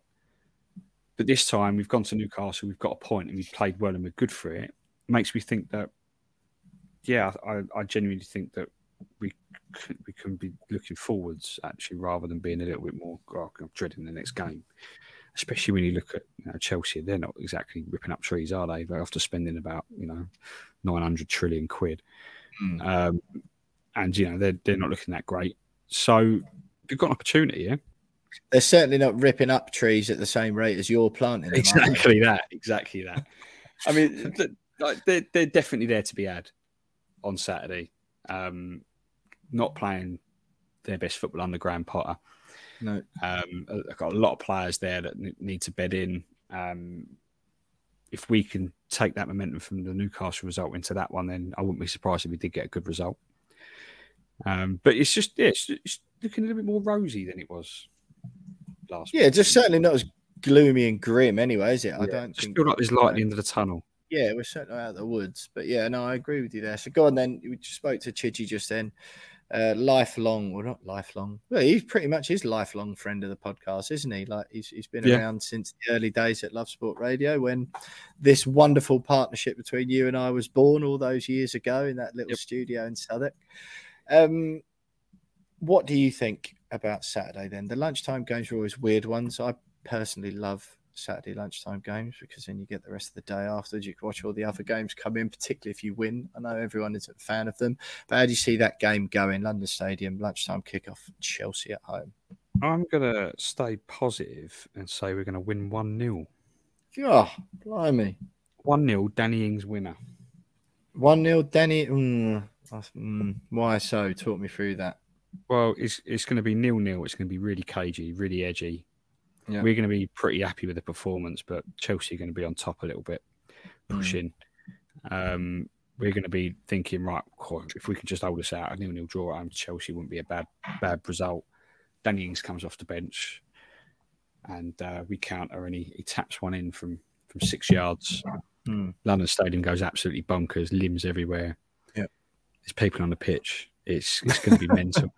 but this time we've gone to Newcastle, we've got a point, and we've played well and we're good for it. Makes me think that yeah, I, I genuinely think that we we can be looking forwards actually rather than being a little bit more oh, I'm dreading the next game. Especially when you look at you know, Chelsea, they're not exactly ripping up trees, are they? They're after spending about you know 900 trillion quid, mm. um, and you know they're they're not looking that great. So you've got an opportunity, yeah. They're certainly not ripping up trees at the same rate as you're planting. Them, exactly that. Exactly that. I mean, they're, they're definitely there to be had on Saturday. Um, not playing their best football under Graham Potter. No. Um, I've got a lot of players there that need to bed in. Um, if we can take that momentum from the Newcastle result into that one, then I wouldn't be surprised if we did get a good result. Um, but it's just yeah, it's, it's, looking a little bit more rosy than it was last. Yeah, just certainly not as gloomy and grim, anyway, is it? I yeah, don't just think. feel like there's light at the end of the tunnel. Yeah, we're certainly out of the woods, but yeah, no, I agree with you there. So go on then. We just spoke to Chidgey just then. Uh, lifelong, well, not lifelong. Well, he's pretty much his lifelong friend of the podcast, isn't he? Like he's, he's been Yeah. around since the early days at Love Sport Radio when this wonderful partnership between you and I was born all those years ago in that little studio in Southwark. Um, what do you think about Saturday then? The lunchtime games are always weird ones. I personally love Saturday lunchtime games because then you get the rest of the day afterwards. You can watch all the other games come in, particularly if you win. I know everyone isn't a fan of them, but how do you see that game going? London Stadium, lunchtime kickoff, Chelsea at home. I'm gonna stay positive and say we're gonna win one 0 Oh, blimey. One 0 Danny Ings winner. 1 0, Danny. Mm, mm, why so? Talk me through that. Well, it's it's going to be nil nil. It's going to be really cagey, really edgy. Yeah. We're going to be pretty happy with the performance, but Chelsea are going to be on top a little bit, Mm. pushing. Um, we're going to be thinking, right, if we can just hold us out, a nil nil draw at home Chelsea wouldn't be a bad bad result. Danny Ings comes off the bench, and uh, we counter, and he, he taps one in from from six yards. Hmm. London Stadium goes absolutely bonkers, limbs everywhere. Yep. There's people on the pitch. It's it's going to be mental.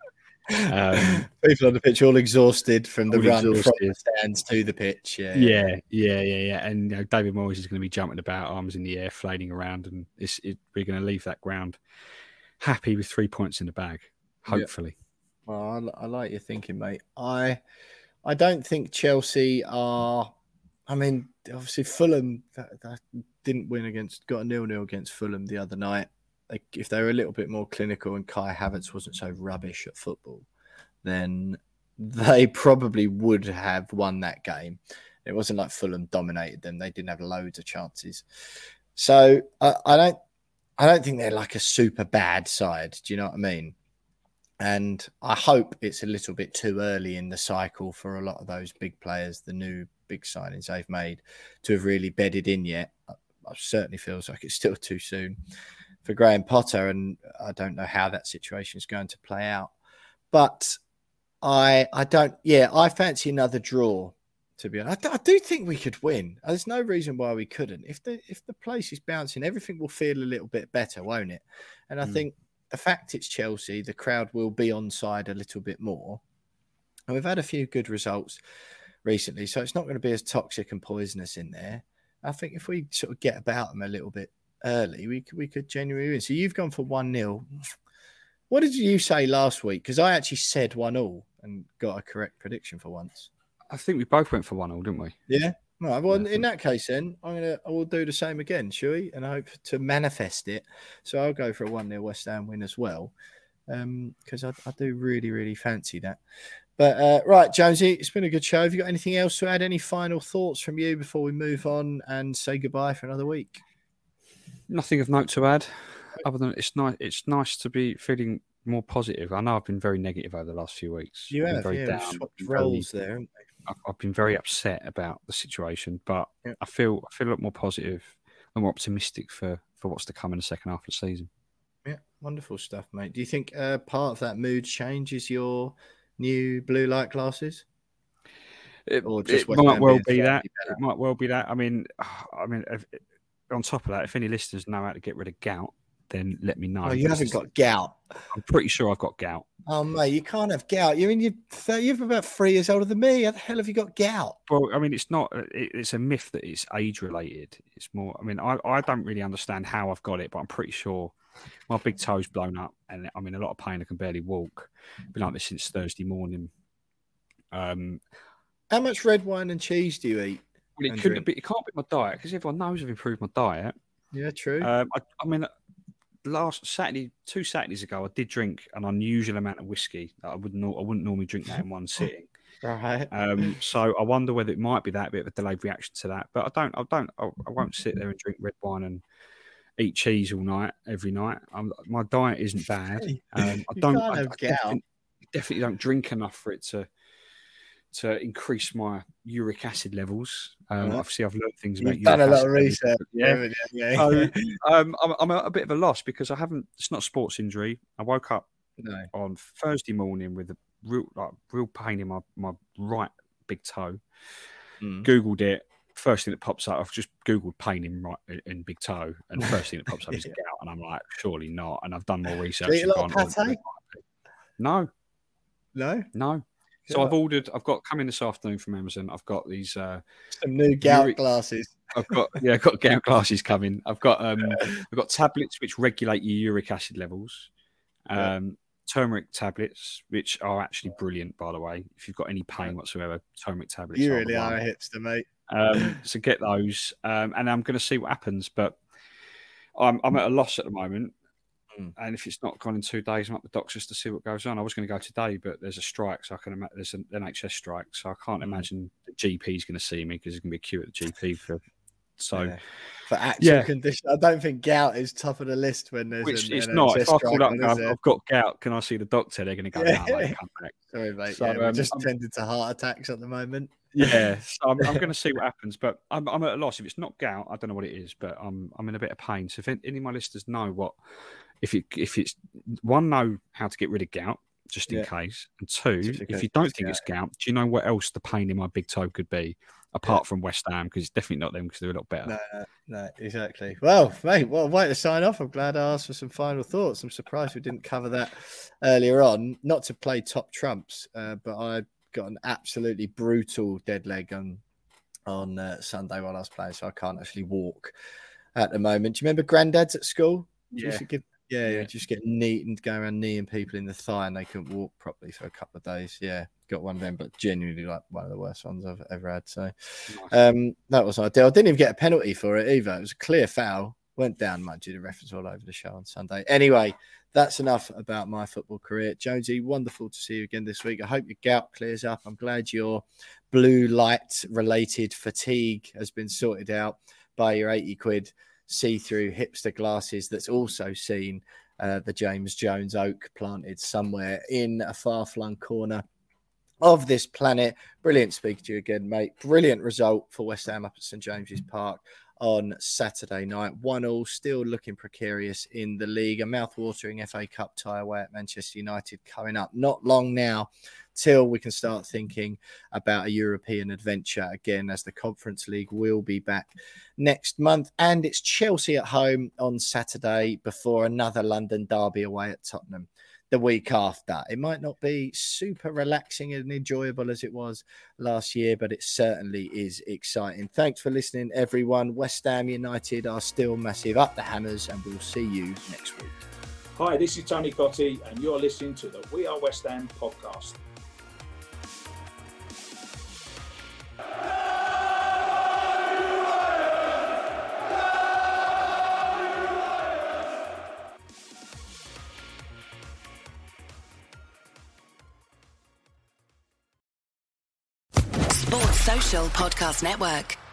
Um, People on the pitch all exhausted from the run from the stands to the pitch. Yeah, yeah, yeah, yeah, yeah. And you know, David Moyes is going to be jumping about, arms in the air, flailing around, and it's, it, we're going to leave that ground happy with three points in the bag. Yeah. Hopefully, Well, I, I like your thinking, mate. I I don't think Chelsea are. I mean, obviously Fulham that, that didn't win against got a nil nil against Fulham the other night. Like, if they were a little bit more clinical and Kai Havertz wasn't so rubbish at football, then they probably would have won that game. It wasn't like Fulham dominated them; they didn't have loads of chances. So I, I don't, I don't think they're like a super bad side. Do you know what I mean? And I hope it's a little bit too early in the cycle for a lot of those big players, the new big signings they've made, to have really bedded in yet. I certainly feels like it's still too soon for Graham Potter, and I don't know how that situation is going to play out. But I, I don't. Yeah, I fancy another draw. To be honest, I, I do think we could win. There's no reason why we couldn't. If the if the place is bouncing, everything will feel a little bit better, won't it? And I Mm. think the fact it's Chelsea, the crowd will be on side a little bit more. And we've had a few good results recently, so it's not going to be as toxic and poisonous in there. I think if we sort of get about them a little bit early, we could, we could genuinely win. So you've gone for 1 0. What did you say last week? Because I actually said 1 all and got a correct prediction for once. I think we both went for one all, didn't we? Yeah. Right. Well, in that case, then I'm gonna I will do the same again, shall we? And I hope to manifest it. So I'll go for a one 0 West Ham win as well, because I, I do really really fancy that. But uh, right, Jonesy, it's been a good show. Have you got anything else to add? Any final thoughts from you before we move on and say goodbye for another week? Nothing of note to add, other than it's nice. It's nice to be feeling more positive. I know I've been very negative over the last few weeks. You I've have, very yeah, down, swapped very- roles there, I've, I've been very upset about the situation, but Yeah. I feel I feel a lot more positive and more optimistic for for what's to come in the second half of the season. Yeah, wonderful stuff, mate. Do you think uh, part of that mood change is your new blue light glasses? It, Or just it might well be that. It might well be that. I mean, I mean, on top of that, if any listeners know how to get rid of gout, then let me know. Oh, you haven't got gout. I'm pretty sure I've got gout. Oh, mate, you can't have gout. You're in your th- you're about three years older than me. How the hell have you got gout? Well, I mean, it's not. It, it's a myth that it's age related. It's more. I mean, I, I don't really understand how I've got it, but I'm pretty sure my big toe's blown up, and I'm in a lot of pain. I can barely walk. Been like this since Thursday morning. Um, How much red wine and cheese do you eat? Well, it couldn't drink? be. It can't be my diet because everyone knows I've improved my diet. Yeah, true. Um, I, I mean, last Saturday, two Saturdays ago, I did drink an unusual amount of whiskey that I wouldn't. I wouldn't normally drink that in one sitting. right. Um, so I wonder whether it might be that bit of a delayed reaction to that. But I don't. I don't. I, I won't sit there and drink red wine and eat cheese all night every night. Um, my diet isn't bad. Um, I don't. I, I definitely, definitely don't drink enough for it to to increase my uric acid levels. Um, Uh-huh. Obviously, I've learned things about You've done a lot acid of research. Yeah. Yeah. So, um, I'm, I'm at a bit of a loss because I haven't. It's not a sports injury. I woke up No. on Thursday morning with a real like real pain in my my right big toe. Mm. Googled it. First thing that pops up, I've just Googled pain in right in big toe, and the first thing that pops up is Yeah. gout, and I'm like, surely not. And I've done more research. Do you eat and a lot of "Oh, pate? No, No. no. So Yeah. I've ordered. I've got coming this afternoon from Amazon. I've got these. Uh, Some new gout Uric- glasses. I've got yeah, I've got gout glasses coming. I've got um, I've got tablets which regulate your uric acid levels. Yeah. Um, turmeric tablets, which are actually brilliant, by the way. If you've got any pain whatsoever, turmeric tablets. You are really are a hipster, mate. Um, so get those, um, and I'm going to see what happens. But I'm I'm at a loss at the moment, Hmm. and if it's not gone in two days, I'm at the doctors to see what goes on. I was going to go today, but there's a strike, so I can imagine there's an NHS strike, so I can't Hmm. imagine the GP's going to see me because there's going to be a queue at the GP for. So Yeah. For actual Yeah. condition, I don't think gout is top of the list when there's which an it's not. If NHS I call strike up and I've? I've got gout, can I see the doctor? They're going to go, Yeah. no, mate, come back. Sorry, mate. So, yeah, we're um, just I'm- tending to heart attacks at the moment. Yeah, so I'm, I'm going to see what happens, but I'm, I'm at a loss. If it's not gout, I don't know what it is, but I'm I'm in a bit of pain. So if any of my listeners know what, if it if it's one, know how to get rid of gout just in Yeah. case, and two, Just if you don't think it's gout, do you know what else the pain in my big toe could be apart from West Ham? Because it's definitely not them because they're a lot better. No, no, no, exactly. Well, mate, well, way to sign off. I'm glad I asked for some final thoughts. I'm surprised we didn't cover that earlier on. Not to play top trumps, uh, but I got an absolutely brutal dead leg on on uh, Sunday while I was playing, so I can't actually walk at the moment. Do you remember granddad's at school? Do you used Yeah. Yeah, yeah, just get knee and go around kneeing people in the thigh, and they couldn't walk properly for a couple of days. Yeah, got one of them, but genuinely like one of the worst ones I've ever had. So um, that was ideal. I didn't even get a penalty for it either. It was a clear foul. Went down, mind you, the reference all over the show on Sunday. Anyway, that's enough about my football career. Jonesy, wonderful to see you again this week. I hope your gout clears up. I'm glad your blue light related fatigue has been sorted out by your 80 quid see through hipster glasses that's also seen uh, the James Jones oak planted somewhere in a far flung corner of this planet. Brilliant speaking to you again, mate. Brilliant result for West Ham up at St James's Park on Saturday night. One all, still looking precarious in the league. A mouth-watering FA Cup tie away at Manchester United coming up. Not long now till we can start thinking about a European adventure again, as the Conference League will be back next month. And it's Chelsea at home on Saturday before another London derby away at Tottenham the week after. It might not be super relaxing and enjoyable as it was last year, but it certainly is exciting. Thanks for listening, everyone. West Ham United are still massive up the hammers, and we'll see you next week. Hi, this is Tony Cottee, and you're listening to the We Are West Ham podcast. Podcast Network.